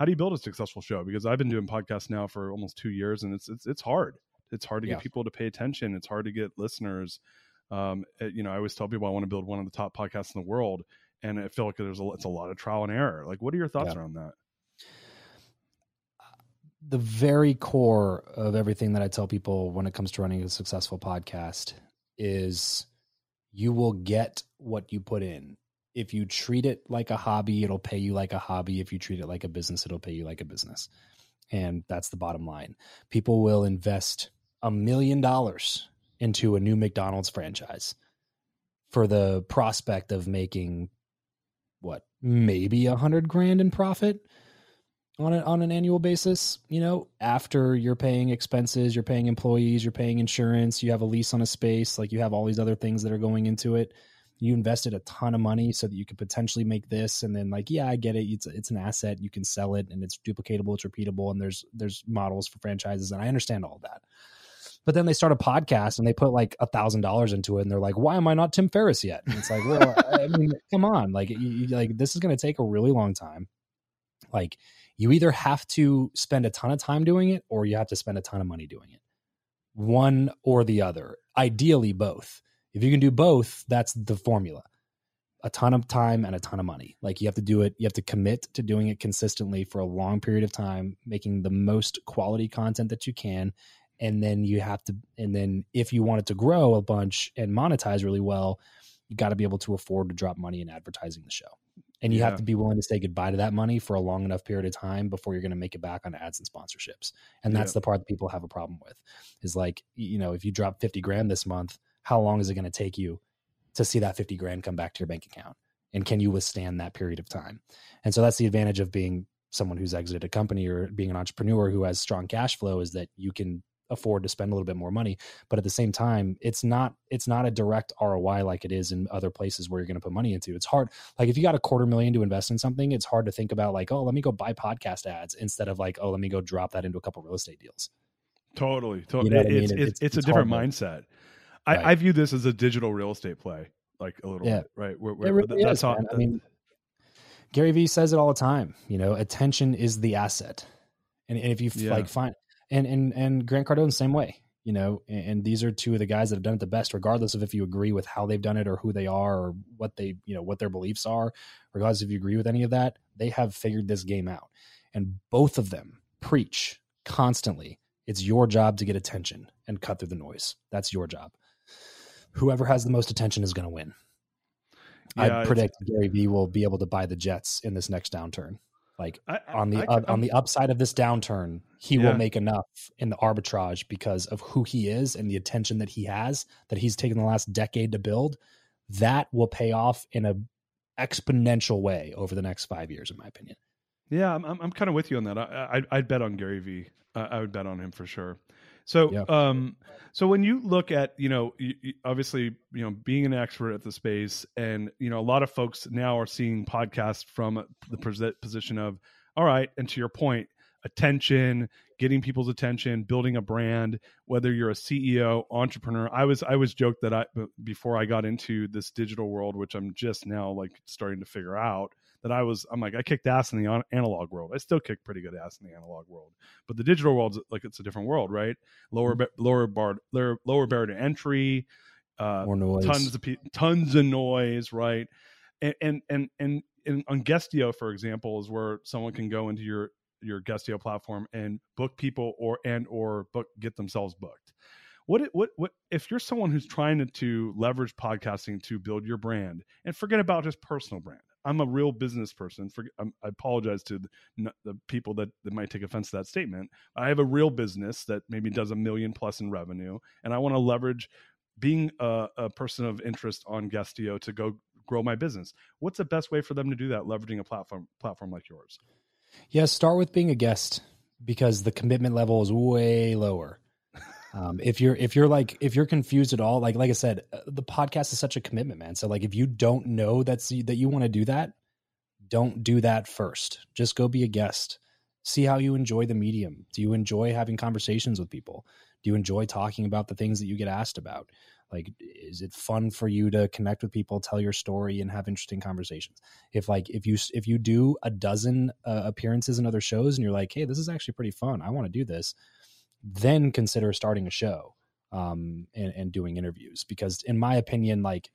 how do you build a successful show because i've been doing podcasts now for almost two years and it's it's, it's hard it's hard to Yeah. get people to pay attention it's hard to get listeners um uh, you know i always tell people i want to build one of the top podcasts in the world and i feel like there's a it's a lot of trial and error like what are your thoughts Yeah. around that the very core of everything that I tell people when it comes to running a successful podcast is you will get what you put in. If you treat it like a hobby, it'll pay you like a hobby. If you treat it like a business, it'll pay you like a business. And that's the bottom line. People will invest a million dollars into a new McDonald's franchise for the prospect of making what, maybe a hundred grand in profit on a, on an annual basis, you know, after you're paying expenses, you're paying employees, you're paying insurance, you have a lease on a space, like you have all these other things that are going into it. You invested a ton of money so that you could potentially make this, and then like, yeah, I get it. It's it's an asset. You can sell it, and it's duplicatable, it's repeatable, and there's there's models for franchises, and I understand all of that. But then they start a podcast and they put like a thousand dollars into it, and they're like, "Why am I not Tim Ferriss yet?" And it's like, well, I mean, come on, like, you, like this is going to take a really long time. Like, you either have to spend a ton of time doing it or you have to spend a ton of money doing it one or the other ideally both if you can do both that's the formula. A ton of time and a ton of money. Like you have to do it you have to commit to doing it consistently for a long period of time making the most quality content that you can. And then you have to and then if you want it to grow a bunch and monetize really well you got to be able to afford to drop money in advertising the show. And you Yeah. have to be willing to say goodbye to that money for a long enough period of time before you're going to make it back on ads and sponsorships. And that's Yeah. the part that people have a problem with is like you know if you drop 50 grand this month how long is it going to take you to see that 50 grand come back to your bank account and can you withstand that period of time and so that's the advantage of being someone who's exited a company or being an entrepreneur who has strong cash flow is that you can afford to spend a little bit more money but at the same time it's not it's not a direct ROI like it is in other places where you're going to put money into it's hard like if you got a quarter million to invest in something it's hard to think about like oh let me go buy podcast ads instead of like oh let me go drop that into a couple real estate deals Totally, totally. know what I it's, mean? it's, It's- it's, a different mindset. I, Right. I view this as a digital real estate play, like a little Yeah. bit, right? Where, where, really that's is, how. I mean, Gary Vee says it all the time. You know, attention is the asset, and, and if you Yeah. like find and and and Grant Cardone same way. You know, and, and these are two of the guys that have done it the best, regardless of if you agree with how they've done it or who they are or what they you know what their beliefs are. Regardless if you agree with any of that, they have figured this game out, and both of them preach constantly. It's your job to get attention and cut through the noise. That's your job. Whoever has the most attention is going to win. Yeah, I predict Gary Vee will be able to buy the Jets in this next downturn. Like I, I- on the I- on the upside of this downturn, he Yeah. will make enough in the arbitrage because of who he is and the attention that he has that he's taken the last decade to build. That will pay off in a exponential way over the next five years, in my opinion. Yeah, I'm I'm, I'm kind of with you on that. I, I I'd bet on Gary Vee. I would bet on him for sure. So Yeah. um so when you look at you know obviously you know being an expert at the space and you know a lot of folks now are seeing podcasts from the position of all right and to your point attention getting people's attention building a brand whether you're a ceo entrepreneur i was i was joked that i before i got into this digital world which i'm just now like starting to figure out that I was I'm like I kicked ass in the analog world. I still kick pretty good ass in the analog world, but the digital world's like it's a different world, right? Lower lower bar lower, lower barrier to entry, uh, More noise. tons of tons of noise, right? And and and and, and on Guestio, for example, is where someone can go into your your Guestio platform and book people or and or book get themselves booked. What it- what what if you're someone who's trying to, to leverage podcasting to build your brand and forget about just personal brand. I'm a real business person. For, I'm, I apologize to the, the people that, that might take offense to that statement. I have a real business that maybe does a million plus in revenue, and I want to leverage being a, a person of interest on Guestio to go grow my business. What's the best way for them to do that? Leveraging a platform platform like yours. Yeah, start with being a guest because the commitment level is way lower. Um, if you're if you're like if you're confused at all, like like I said, uh, the podcast is such a commitment, man. So like if you don't know that's that you want to do that, don't do that first. Just go be a guest. See how you enjoy the medium. Do you enjoy having conversations with people? Do you enjoy talking about the things that you get asked about? Like, is it fun for you to connect with people, tell your story, and have interesting conversations? If like if you if you do a dozen uh, appearances in other shows and you're like, hey, this is actually pretty fun, I want to do this, then consider starting a show um, and, and doing interviews because, in my opinion, like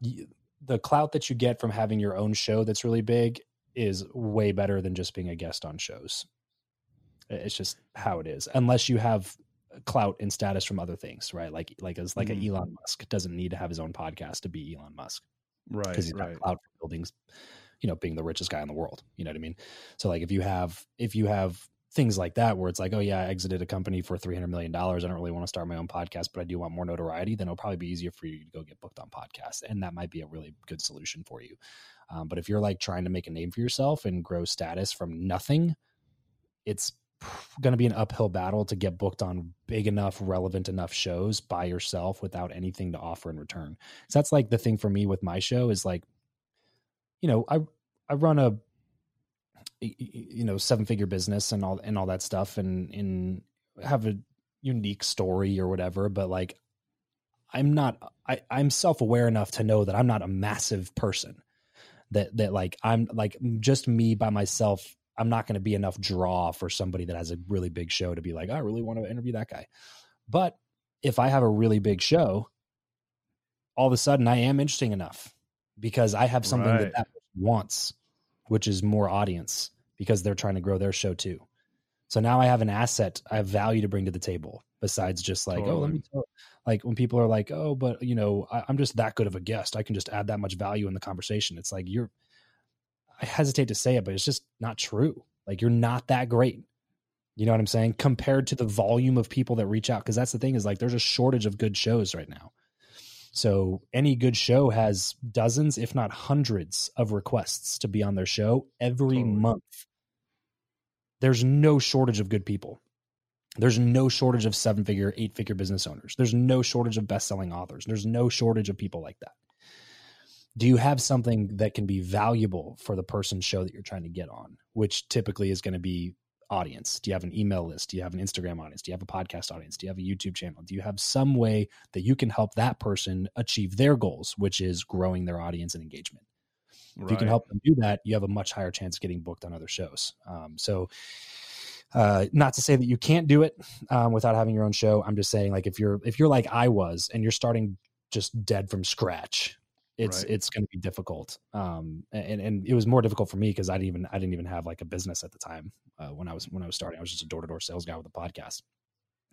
the clout that you get from having your own show that's really big is way better than just being a guest on shows. It's just how it is, unless you have clout and status from other things, right? Like like as like mm. a Elon Musk doesn't need to have his own podcast to be Elon Musk, right? Because he's right. clout for buildings, you know, being the richest guy in the world. You know what I mean? So like if you have if you have things like that where it's like, oh yeah, I exited a company for three hundred million dollars. I don't really want to start my own podcast, but I do want more notoriety. Then it'll probably be easier for you to go get booked on podcasts, and that might be a really good solution for you. Um, but if you're like trying to make a name for yourself and grow status from nothing, it's going to be an uphill battle to get booked on big enough, relevant enough shows by yourself without anything to offer in return. So that's like the thing for me with my show is like, you know, I I run a you know seven figure business and all and all that stuff and and have a unique story or whatever, but like I'm not I I'm self aware enough to know that I'm not a massive person. That that like I'm like just me by myself I'm not going to be enough draw for somebody that has a really big show to be like, I really want to interview that guy. But if I have a really big show, all of a sudden I am interesting enough because I have something right. that that wants, which is more audience because they're trying to grow their show too. So now I have an asset, I have value to bring to the table besides just like, totally. oh, let me tell. Like when people are like, oh, but you know, I, I'm just that good of a guest. I can just add that much value in the conversation. It's like you're I hesitate to say it, but it's just not true. Like you're not that great. You know what I'm saying? Compared to the volume of people that reach out. Cause that's the thing is like there's a shortage of good shows right now. So any good show has dozens, if not hundreds, of requests to be on their show every totally. month. There's no shortage of good people. There's no shortage of seven figure, eight figure business owners. There's no shortage of best selling authors. There's no shortage of people like that do you have something that can be valuable for the person show that you're trying to get on which typically is going to be audience? Do you have an email list? Do you have an instagram audience? Do you have a podcast audience? Do you have a youtube channel? Do you have some way that you can help that person achieve their goals which is growing their audience and engagement? Right. if you can help them do that you have a much higher chance of getting booked on other shows. Um, so uh, not to say that you can't do it um, without having your own show. I'm just saying like if you're if you're like i was and you're starting just dead from scratch it's right. it's going to be difficult um and and it was more difficult for me because i didn't even i didn't even have like a business at the time uh, when i was when i was starting i was just a door-to-door sales guy with a podcast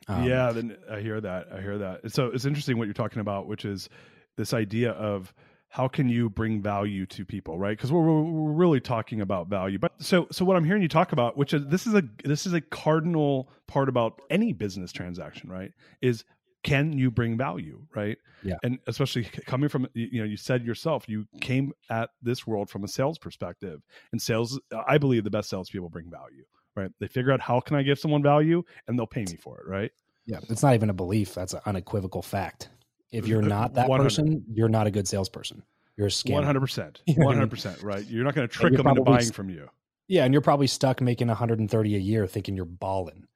um, yeah then i hear that i hear that so it's interesting what you're talking about which is this idea of how can you bring value to people right because we're, we're really talking about value but so so what i'm hearing you talk about which is this is a this is a cardinal part about any business transaction right is can you bring value right? Yeah. And especially coming from you know you said yourself you came at this world from a sales perspective and sales i believe the best salespeople bring value right? They figure out how can i give someone value? And they'll pay me for it right? Yeah it's not even a belief that's an unequivocal fact. If you're not that 100. person you're not a good salesperson. You're a scammer. 100% 100% right? You're not going to trick them into buying from you. Yeah and you're probably stuck making 130 a year thinking you're balling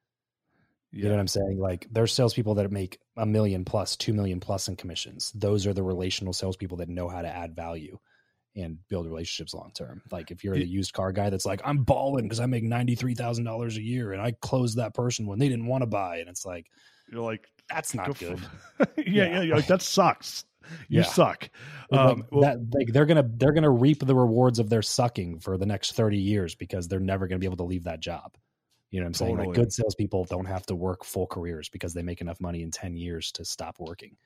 you know what I'm saying? Like there's salespeople that make a million plus, two million plus in commissions. Those are the relational salespeople that know how to add value and build relationships long term. Like if you're the used car guy that's like, I'm balling because I make ninety three thousand dollars a year and I closed that person when they didn't want to buy, and it's like you're like, that's not good. yeah, yeah, like, that sucks. You yeah. suck. Um, like, well, that, like they're gonna they're gonna reap the rewards of their sucking for the next thirty years because they're never gonna be able to leave that job. You know what I'm saying? Like good salespeople don't have to work full careers because they make enough money in 10 years to stop working.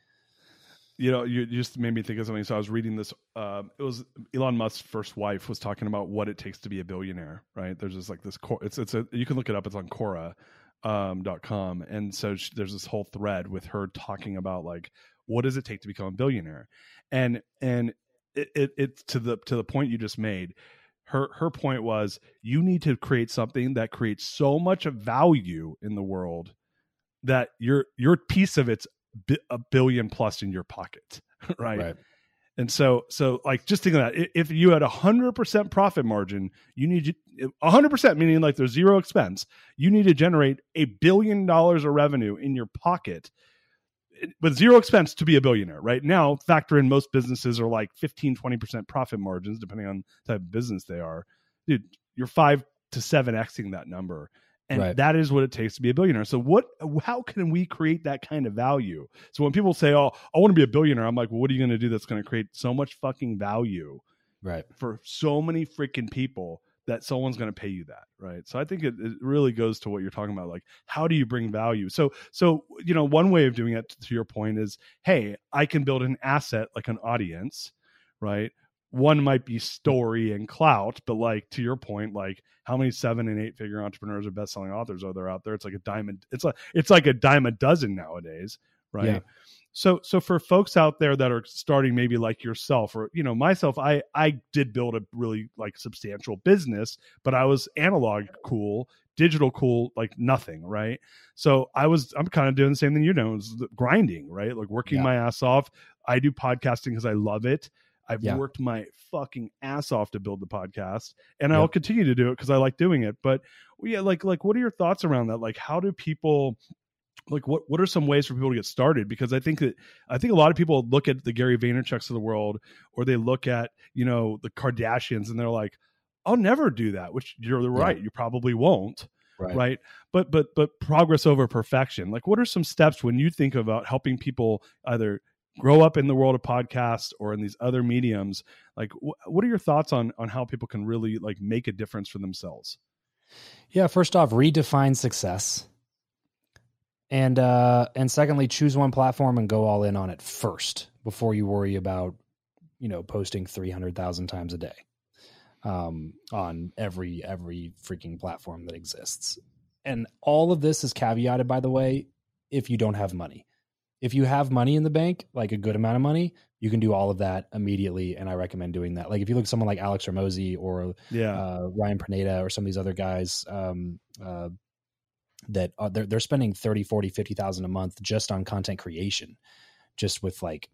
You know, you just made me think of something. So I was reading this. Uh, it was Elon Musk's first wife was talking about what it takes to be a billionaire, right? There's just like this, it's, it's a, you can look it up. It's on Quora um, dot com. And so she, there's this whole thread with her talking about like, what does it take to become a billionaire? And, and it, it, it's to the, to the point you just made her her point was you need to create something that creates so much value in the world that your your piece of it's a billion plus in your pocket right, right. And so, so like just think of that. If you had a hundred percent profit margin, you need a hundred percent, meaning like there's zero expense. You need to generate a billion dollars of revenue in your pocket with zero expense to be a billionaire. Right now, factor in most businesses are like 15, 20% profit margins, depending on type of business they are. Dude, you're five to seven Xing that number and right. that is what it takes to be a billionaire so what how can we create that kind of value so when people say oh i want to be a billionaire i'm like well what are you going to do that's going to create so much fucking value right for so many freaking people that someone's going to pay you that right so i think it, it, really goes to what you're talking about like how do you bring value so so you know one way of doing it to your point is hey i can build an asset like an audience right one might be story and clout, but like to your point, like how many seven and eight figure entrepreneurs or best selling authors are there out there? It's like a diamond. It's like it's like a dime a dozen nowadays, right? Yeah. So so for folks out there that are starting maybe like yourself or you know myself, I I did build a really like substantial business, but I was analog cool, digital cool like nothing, right? So I was I'm kind of doing the same thing you know, grinding, right? Like working yeah. my ass off. I do podcasting because I love it. I've yeah. worked my fucking ass off to build the podcast, and I'll continue to do it because I like doing it. But yeah, like like what are your thoughts around that? Like, how do people? Like what what are some ways for people to get started? Because i think that i think a lot of people look at the gary vaynerchuk's of the world or they look at you know the kardashians and they're like i'll never do that which you're right yeah. you probably won't right. right? But but but progress over perfection. Like what are some steps when you think about helping people either grow up in the world of podcasts or in these other mediums? Like wh- what are your thoughts on on how people can really like make a difference for themselves? Yeah first off redefine success and uh and secondly choose one platform and go all in on it first before you worry about you know posting 300,000 times a day um on every every freaking platform that exists and all of this is caveated by the way if you don't have money if you have money in the bank, like a good amount of money, you can do all of that immediately. And I recommend doing that. Like if you look at someone like Alex Hormozi or yeah. uh, Ryan Pineda or some of these other guys, um, uh, that are, they're, they're spending 30, 40, 50,000 a month just on content creation, just with like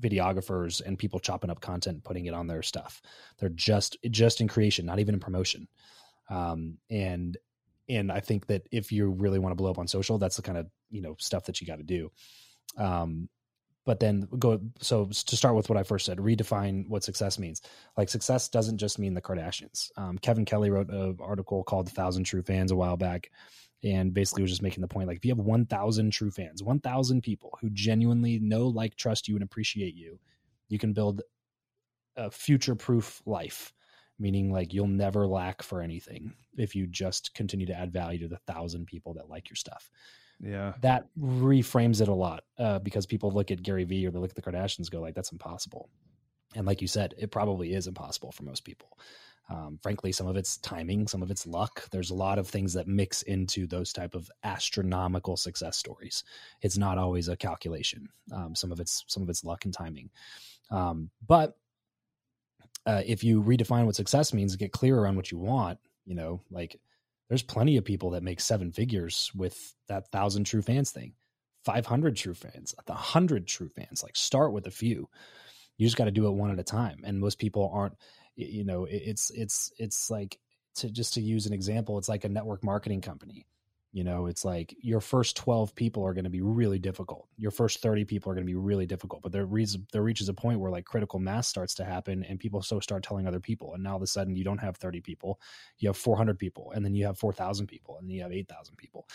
videographers and people chopping up content, putting it on their stuff. They're just, just in creation, not even in promotion. Um, and, and I think that if you really want to blow up on social, that's the kind of, you know, stuff that you got to do. Um, but then go so to start with what I first said, redefine what success means. Like success doesn't just mean the Kardashians. Um, Kevin Kelly wrote an article called "The Thousand True Fans" a while back, and basically was just making the point like if you have 1,000 true fans, 1,000 people who genuinely know, like, trust you, and appreciate you, you can build a future-proof life. Meaning, like you'll never lack for anything if you just continue to add value to the thousand people that like your stuff. Yeah. That reframes it a lot uh, because people look at gary vee or they look at the kardashians go like that's impossible. And like you said it probably is impossible for most people um, frankly some of it's timing some of it's luck. There's a lot of things that mix into those type of astronomical success stories. It's not always a calculation. Um, some of it's some of it's luck and timing. Um, but uh, if you redefine what success means get clear on what you want you know like there's plenty of people that make seven figures with that thousand true fans thing. 500 true fans a hundred true fans like start with a few. You just got to do it one at a time and most people aren't you know it's it's it's like to just to use an example it's like a network marketing company you know, it's like your first 12 people are going to be really difficult. Your first 30 people are going to be really difficult. But there, reaches, there reaches a point where like critical mass starts to happen and people so start telling other people. And now all of a sudden you don't have 30 people, you have 400 people, and then you have 4,000 people, and then you have 8,000 people.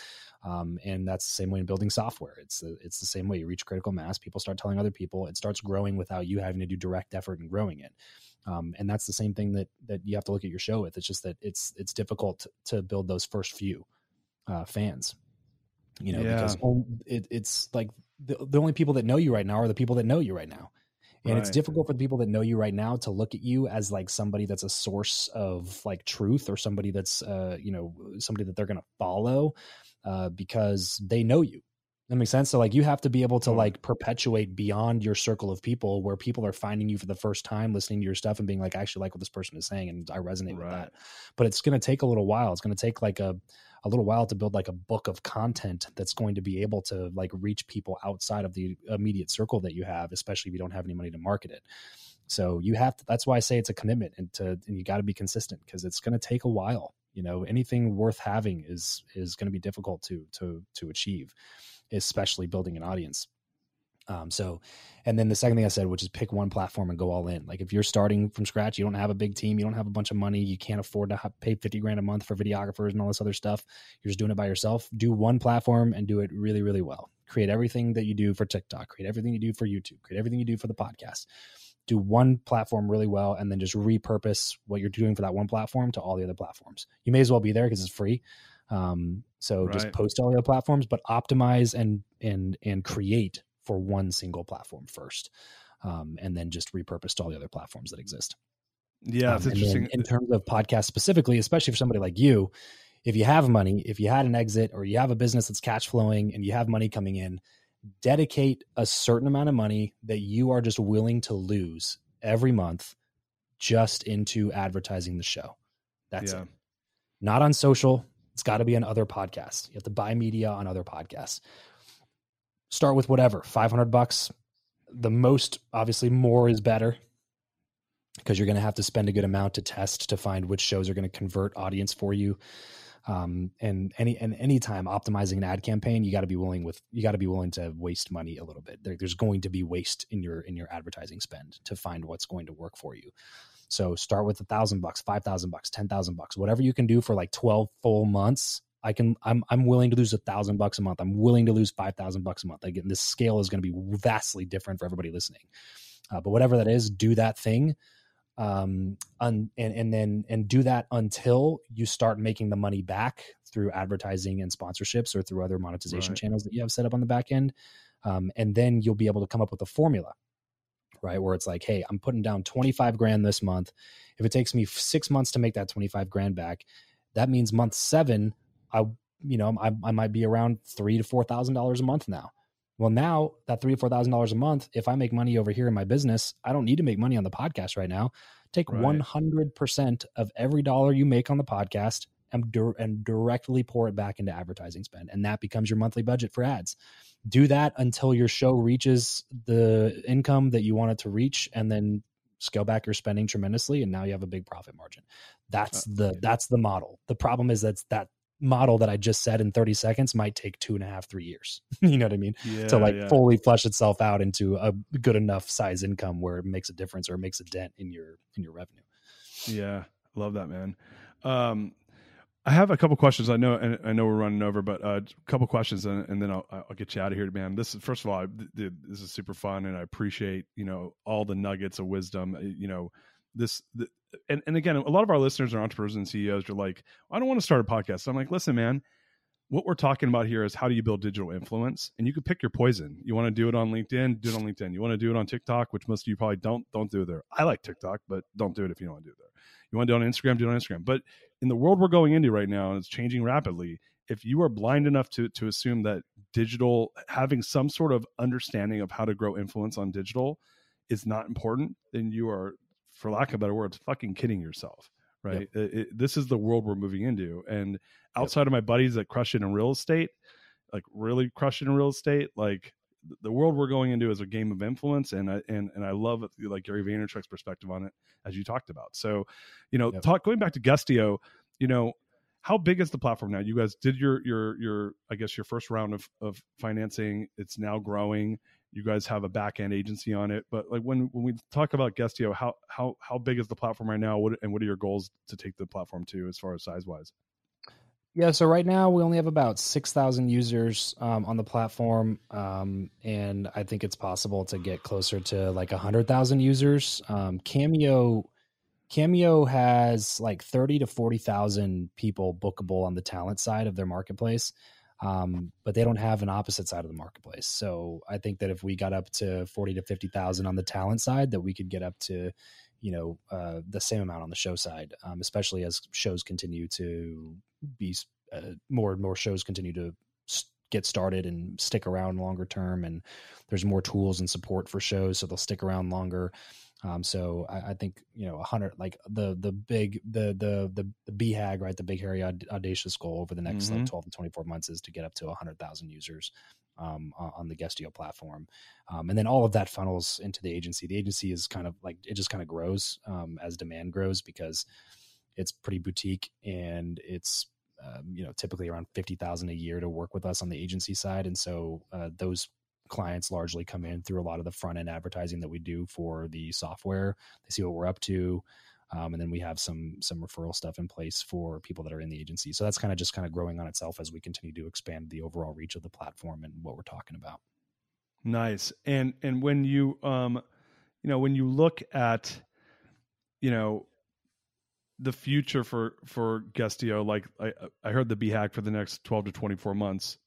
Um, and that's the same way in building software. It's, the, it's the same way you reach critical mass, people start telling other people, it starts growing without you having to do direct effort in growing it. Um, and that's the same thing that that you have to look at your show with. It's just that it's it's difficult to build those first few uh, fans. You know, yeah. because it, it's like the, the only people that know you right now are the people that know you right now. And right. it's difficult for the people that know you right now to look at you as like somebody that's a source of like truth or somebody that's uh, you know somebody that they're going to follow uh, because they know you. That makes sense. So like you have to be able to like perpetuate beyond your circle of people where people are finding you for the first time, listening to your stuff and being like, I actually like what this person is saying and I resonate right. with that. But it's gonna take a little while. It's gonna take like a a little while to build like a book of content that's going to be able to like reach people outside of the immediate circle that you have, especially if you don't have any money to market it. So you have to, that's why I say it's a commitment and to, and you got to be consistent because it's going to take a while. You know, anything worth having is, is going to be difficult to, to, to achieve, especially building an audience. Um, so, and then the second thing I said, which is pick one platform and go all in. Like if you're starting from scratch, you don't have a big team, you don't have a bunch of money, you can't afford to pay 50 grand a month for videographers and all this other stuff. You're just doing it by yourself. Do one platform and do it really, really well. Create everything that you do for TikTok, create everything you do for YouTube, create everything you do for the podcast. Do one platform really well and then just repurpose what you're doing for that one platform to all the other platforms. You may as well be there because it's free. Um, so right. just post all your platforms, but optimize and and and create for one single platform first, um, and then just repurpose to all the other platforms that exist. Yeah, that's um, interesting. In terms of podcast specifically, especially for somebody like you, if you have money, if you had an exit or you have a business that's cash flowing and you have money coming in, dedicate a certain amount of money that you are just willing to lose every month just into advertising the show. That's yeah. it. Not on social. It's got to be on other podcasts. You have to buy media on other podcasts. Start with whatever 500 bucks. The most obviously more is better because you're going to have to spend a good amount to test to find which shows are going to convert audience for you. Um, and any and anytime optimizing an ad campaign you got to be willing with you got to be willing to waste money a little bit. There, there's going to be waste in your in your advertising spend to find what's going to work for you so start with a thousand bucks five thousand bucks ten thousand bucks whatever you can do for like 12 full months I can I'm I'm willing to lose a thousand bucks a month. I'm willing to lose five thousand bucks a month. Again, this scale is going to be vastly different for everybody listening. Uh, but whatever that is, do that thing, um, un, and and then and do that until you start making the money back through advertising and sponsorships or through other monetization right. channels that you have set up on the back end. Um, and then you'll be able to come up with a formula right? Where it's like, hey, I'm putting down 25 grand this month. If it takes me six months to make that 25 grand back, that means month seven, I you know I, I might be around three to four thousand dollars a month now. Well, now that three or four thousand dollars a month, if I make money over here in my business, I don't need to make money on the podcast right now. Take one hundred percent of every dollar you make on the podcast and, and directly pour it back into advertising spend, and that becomes your monthly budget for ads. Do that until your show reaches the income that you want it to reach, and then scale back your spending tremendously, and now you have a big profit margin. That's the that's the model. The problem is that's that model that I just said in 30 seconds might take two and a half, three years. you know what I mean? Yeah, to like yeah. fully flush itself out into a good enough size income where it makes a difference or makes a dent in your in your revenue. Yeah, love that, man. Um, I have a couple questions. I know, and I know we're running over, but uh, a couple questions, and, and then I'll, I'll, get you out of here, man. This is first of all, dude, this is super fun, and I appreciate you know all the nuggets of wisdom. You know, this the, and, and again a lot of our listeners are entrepreneurs and ceos are like i don't want to start a podcast so i'm like listen man what we're talking about here is how do you build digital influence and you can pick your poison you want to do it on linkedin do it on linkedin you want to do it on tiktok which most of you probably don't don't do it there i like tiktok but don't do it if you don't want to do it there you want to do it on instagram do it on instagram but in the world we're going into right now and it's changing rapidly if you are blind enough to to assume that digital having some sort of understanding of how to grow influence on digital is not important then you are for lack of better words, fucking kidding yourself, right? Yep. It, it, this is the world we're moving into. And outside yep. of my buddies that crush it in real estate, like really crush it in real estate, like the world we're going into is a game of influence. And I, and, and I love like Gary Vaynerchuk's perspective on it, as you talked about. So, you know, yep. talk, going back to Guestio, you know, how big is the platform now? You guys did your, your, your, I guess your first round of, of financing. It's now growing you guys have a back end agency on it but like when when we talk about Guestio how how how big is the platform right now what and what are your goals to take the platform to as far as size wise yeah so right now we only have about 6000 users um, on the platform um, and i think it's possible to get closer to like 100000 users um, cameo cameo has like 30 to 40000 people bookable on the talent side of their marketplace um, but they don't have an opposite side of the marketplace. So I think that if we got up to forty to fifty thousand on the talent side, that we could get up to, you know, uh, the same amount on the show side, um, especially as shows continue to be uh, more and more shows continue to get started and stick around longer term and there's more tools and support for shows so they'll stick around longer Um, so I, I, think you know a hundred like the the big the the the the BHAG right the big hairy audacious goal over the next mm-hmm. like twelve to twenty four months is to get up to a hundred thousand users um, on the Guestio platform, um, and then all of that funnels into the agency. The agency is kind of like it just kind of grows um, as demand grows because it's pretty boutique and it's um, you know typically around 50,000 a year to work with us on the agency side and so uh, those clients largely come in through a lot of the front end advertising that we do for the software. They see what we're up to um, and then we have some some referral stuff in place for people that are in the agency. So that's kind of just kind of growing on itself as we continue to expand the overall reach of the platform and what we're talking about. Nice. And and when you um you know when you look at you know the future for for Guestio, like I I heard the BHAG for the next twelve to twenty four months,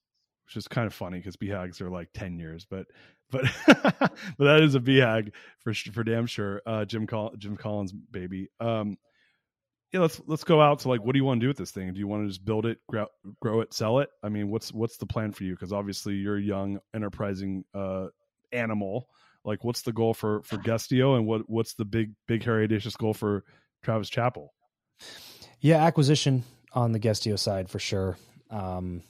which is kind of funny because BHAGs are like ten years, but but but that is a BHAG for for damn sure. Uh, Jim Col- Jim Collins baby. Um, yeah, let's let's go out to like, what do you want to do with this thing? Do you want to just build it, grow, grow it, sell it? I mean, what's what's the plan for you? Because obviously you're a young, enterprising uh, animal. Like, what's the goal for for Guestio, and what what's the big big hairy audacious goal for Travis Chappell? Yeah, acquisition on the Guestio side for sure. Um,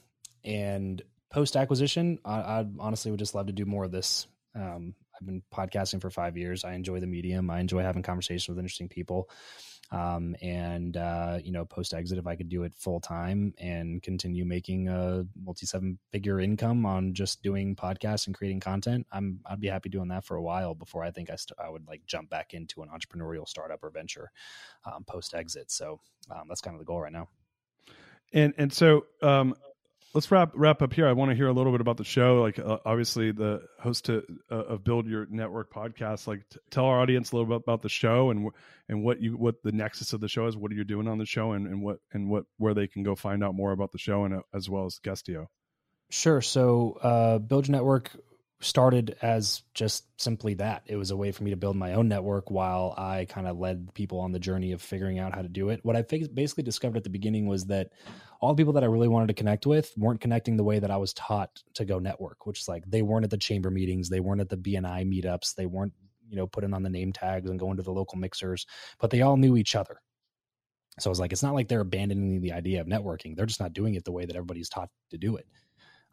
and post acquisition, I, I, honestly would just love to do more of this. Um, I've been podcasting for five years. I enjoy the medium. I enjoy having conversations with interesting people. Um, and uh, you know, post exit, if I could do it full time and continue making a multi seven figure income on just doing podcasts and creating content, I'm I'd be happy doing that for a while before I think I st- I would like jump back into an entrepreneurial startup or venture um, post exit. So um, that's kind of the goal right now. And and so um, let's wrap wrap up here. I want to hear a little bit about the show. Like, uh, obviously, the host to, uh, of Build Your Network podcast. Like, t- tell our audience a little bit about the show and and what you what the nexus of the show is. What are you doing on the show, and, and what and what where they can go find out more about the show and uh, as well as Guestio. Sure. So, uh, Build Your Network started as just simply that. It was a way for me to build my own network while I kind of led people on the journey of figuring out how to do it. What I basically discovered at the beginning was that all the people that I really wanted to connect with weren't connecting the way that I was taught to go network, which is like they weren't at the chamber meetings, they weren't at the BNI meetups, they weren't, you know, putting on the name tags and going to the local mixers, but they all knew each other. So I was like, it's not like they're abandoning the idea of networking. They're just not doing it the way that everybody's taught to do it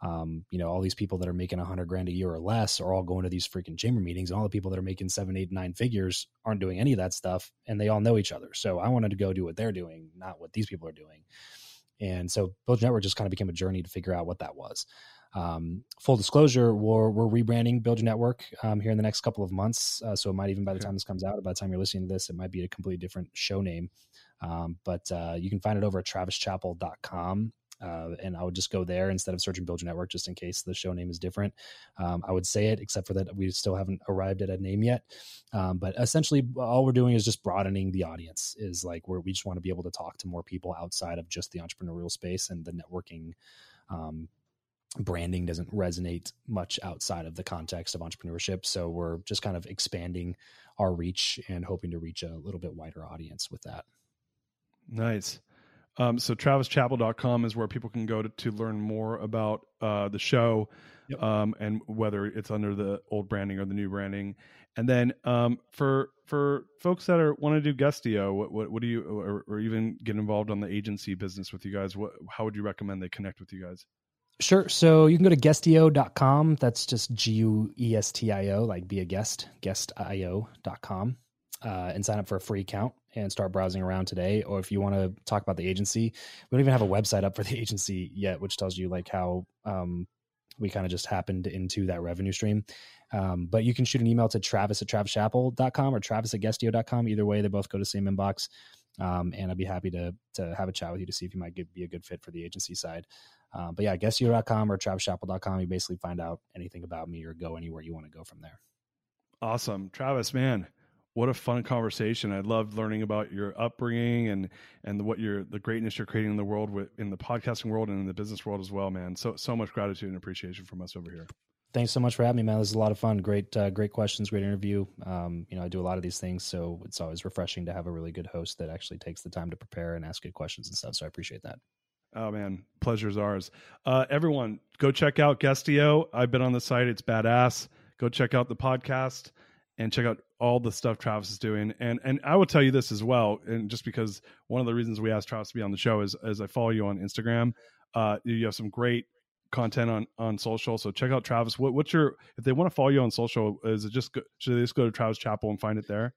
um, you know, all these people that are making a hundred grand a year or less are all going to these freaking chamber meetings, and all the people that are making seven, eight, nine figures aren't doing any of that stuff, and they all know each other. So I wanted to go do what they're doing, not what these people are doing. And so Build your Network just kind of became a journey to figure out what that was. Um, full disclosure, we're, we're rebranding Build Your Network um, here in the next couple of months. Uh, so it might even by the time this comes out, by the time you're listening to this, it might be a completely different show name. Um, but uh, you can find it over at travischappell.com. Uh, and I would just go there instead of searching Build Your Network just in case the show name is different. Um, I would say it, except for that we still haven't arrived at a name yet. Um, but essentially, all we're doing is just broadening the audience. Is like where we just want to be able to talk to more people outside of just the entrepreneurial space and the networking. Um, branding doesn't resonate much outside of the context of entrepreneurship. So we're just kind of expanding our reach and hoping to reach a little bit wider audience with that. Nice. Um, so travischappell.com is where people can go to, to learn more about uh, the show yep. um, and whether it's under the old branding or the new branding. And then um, for for folks that are want to do Guestio, what, what, what do you or, or, even get involved on the agency business with you guys? What how would you recommend they connect with you guys? Sure. So you can go to guestio.com. That's just G U E S T I O, like be a guest, guestio.com, uh, and sign up for a free account and start browsing around today. Or if you want to talk about the agency, we don't even have a website up for the agency yet, which tells you like how um, we kind of just happened into that revenue stream. Um, but you can shoot an email to travis at travischappell.com or travis at guestio.com. Either way, they both go to the same inbox. Um, and I'd be happy to to have a chat with you to see if you might get, be a good fit for the agency side. Uh, but yeah, guestio.com or travischappell.com. You basically find out anything about me or go anywhere you want to go from there. Awesome. Travis, man, what a fun conversation. I loved learning about your upbringing and and the, what you're the greatness you're creating in the world with in the podcasting world and in the business world as well, man. So so much gratitude and appreciation from us over here. Thanks so much for having me, man. This is a lot of fun. Great, uh, great questions, great interview. Um, you know, I do a lot of these things, so it's always refreshing to have a really good host that actually takes the time to prepare and ask good questions and stuff. So I appreciate that. Oh man, pleasure's ours. Uh, everyone, go check out Guestio. I've been on the site; it's badass. Go check out the podcast and check out all the stuff Travis is doing, and and I will tell you this as well, and just because one of the reasons we asked Travis to be on the show is as I follow you on Instagram, uh, you have some great content on on social. So check out Travis. What, what's your if they want to follow you on social? Is it just go, should they just go to Travis Chappell and find it there?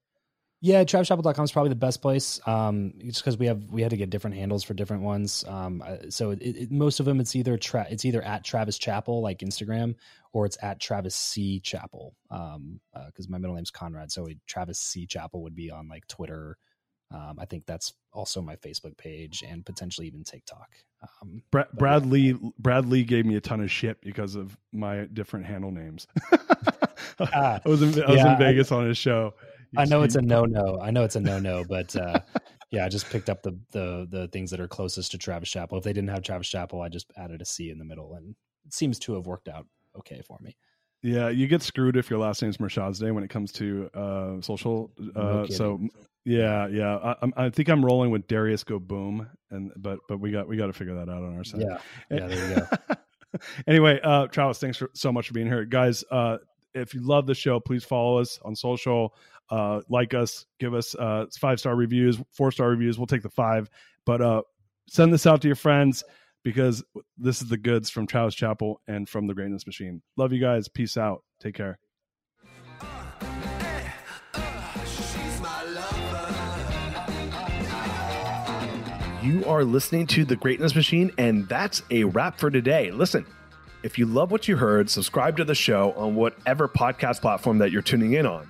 Yeah, travischappell.com is probably the best place. Um, just because we have we had to get different handles for different ones. Um, so it, it, most of them it's either tra- it's either at Travis Chappell like Instagram or it's at Travis C Chappell. Um, because uh, my middle name's Conrad, so Travis C Chappell would be on like Twitter. Um, I think that's also my Facebook page and potentially even TikTok. Um, Brad, Brad Lea Brad Lea gave me a ton of shit because of my different handle names. I was in, I was yeah, in Vegas I, on his show. I know it's a no no. I know it's a no no, but uh, yeah, I just picked up the the the things that are closest to Travis Chappell. If they didn't have Travis Chappell, I just added a C in the middle, and it seems to have worked out okay for me. Yeah, you get screwed if your last name's Mirshahzadeh when it comes to uh, social. Uh, no so yeah, yeah, I, I, think I'm rolling with Darius Go Boom, and but but we got we got to figure that out on our side. Yeah, yeah, there you go. anyway, uh, Travis, thanks for, so much for being here, guys. Uh, if you love the show, please follow us on social uh, like us, give us uh, five star reviews, four star reviews. We'll take the five, but uh, send this out to your friends because this is the goods from Travis Chappell and from the Greatness Machine. Love you guys. Peace out. Take care. You are listening to The Greatness Machine, and that's a wrap for today. Listen, if you love what you heard, subscribe to the show on whatever podcast platform that you're tuning in on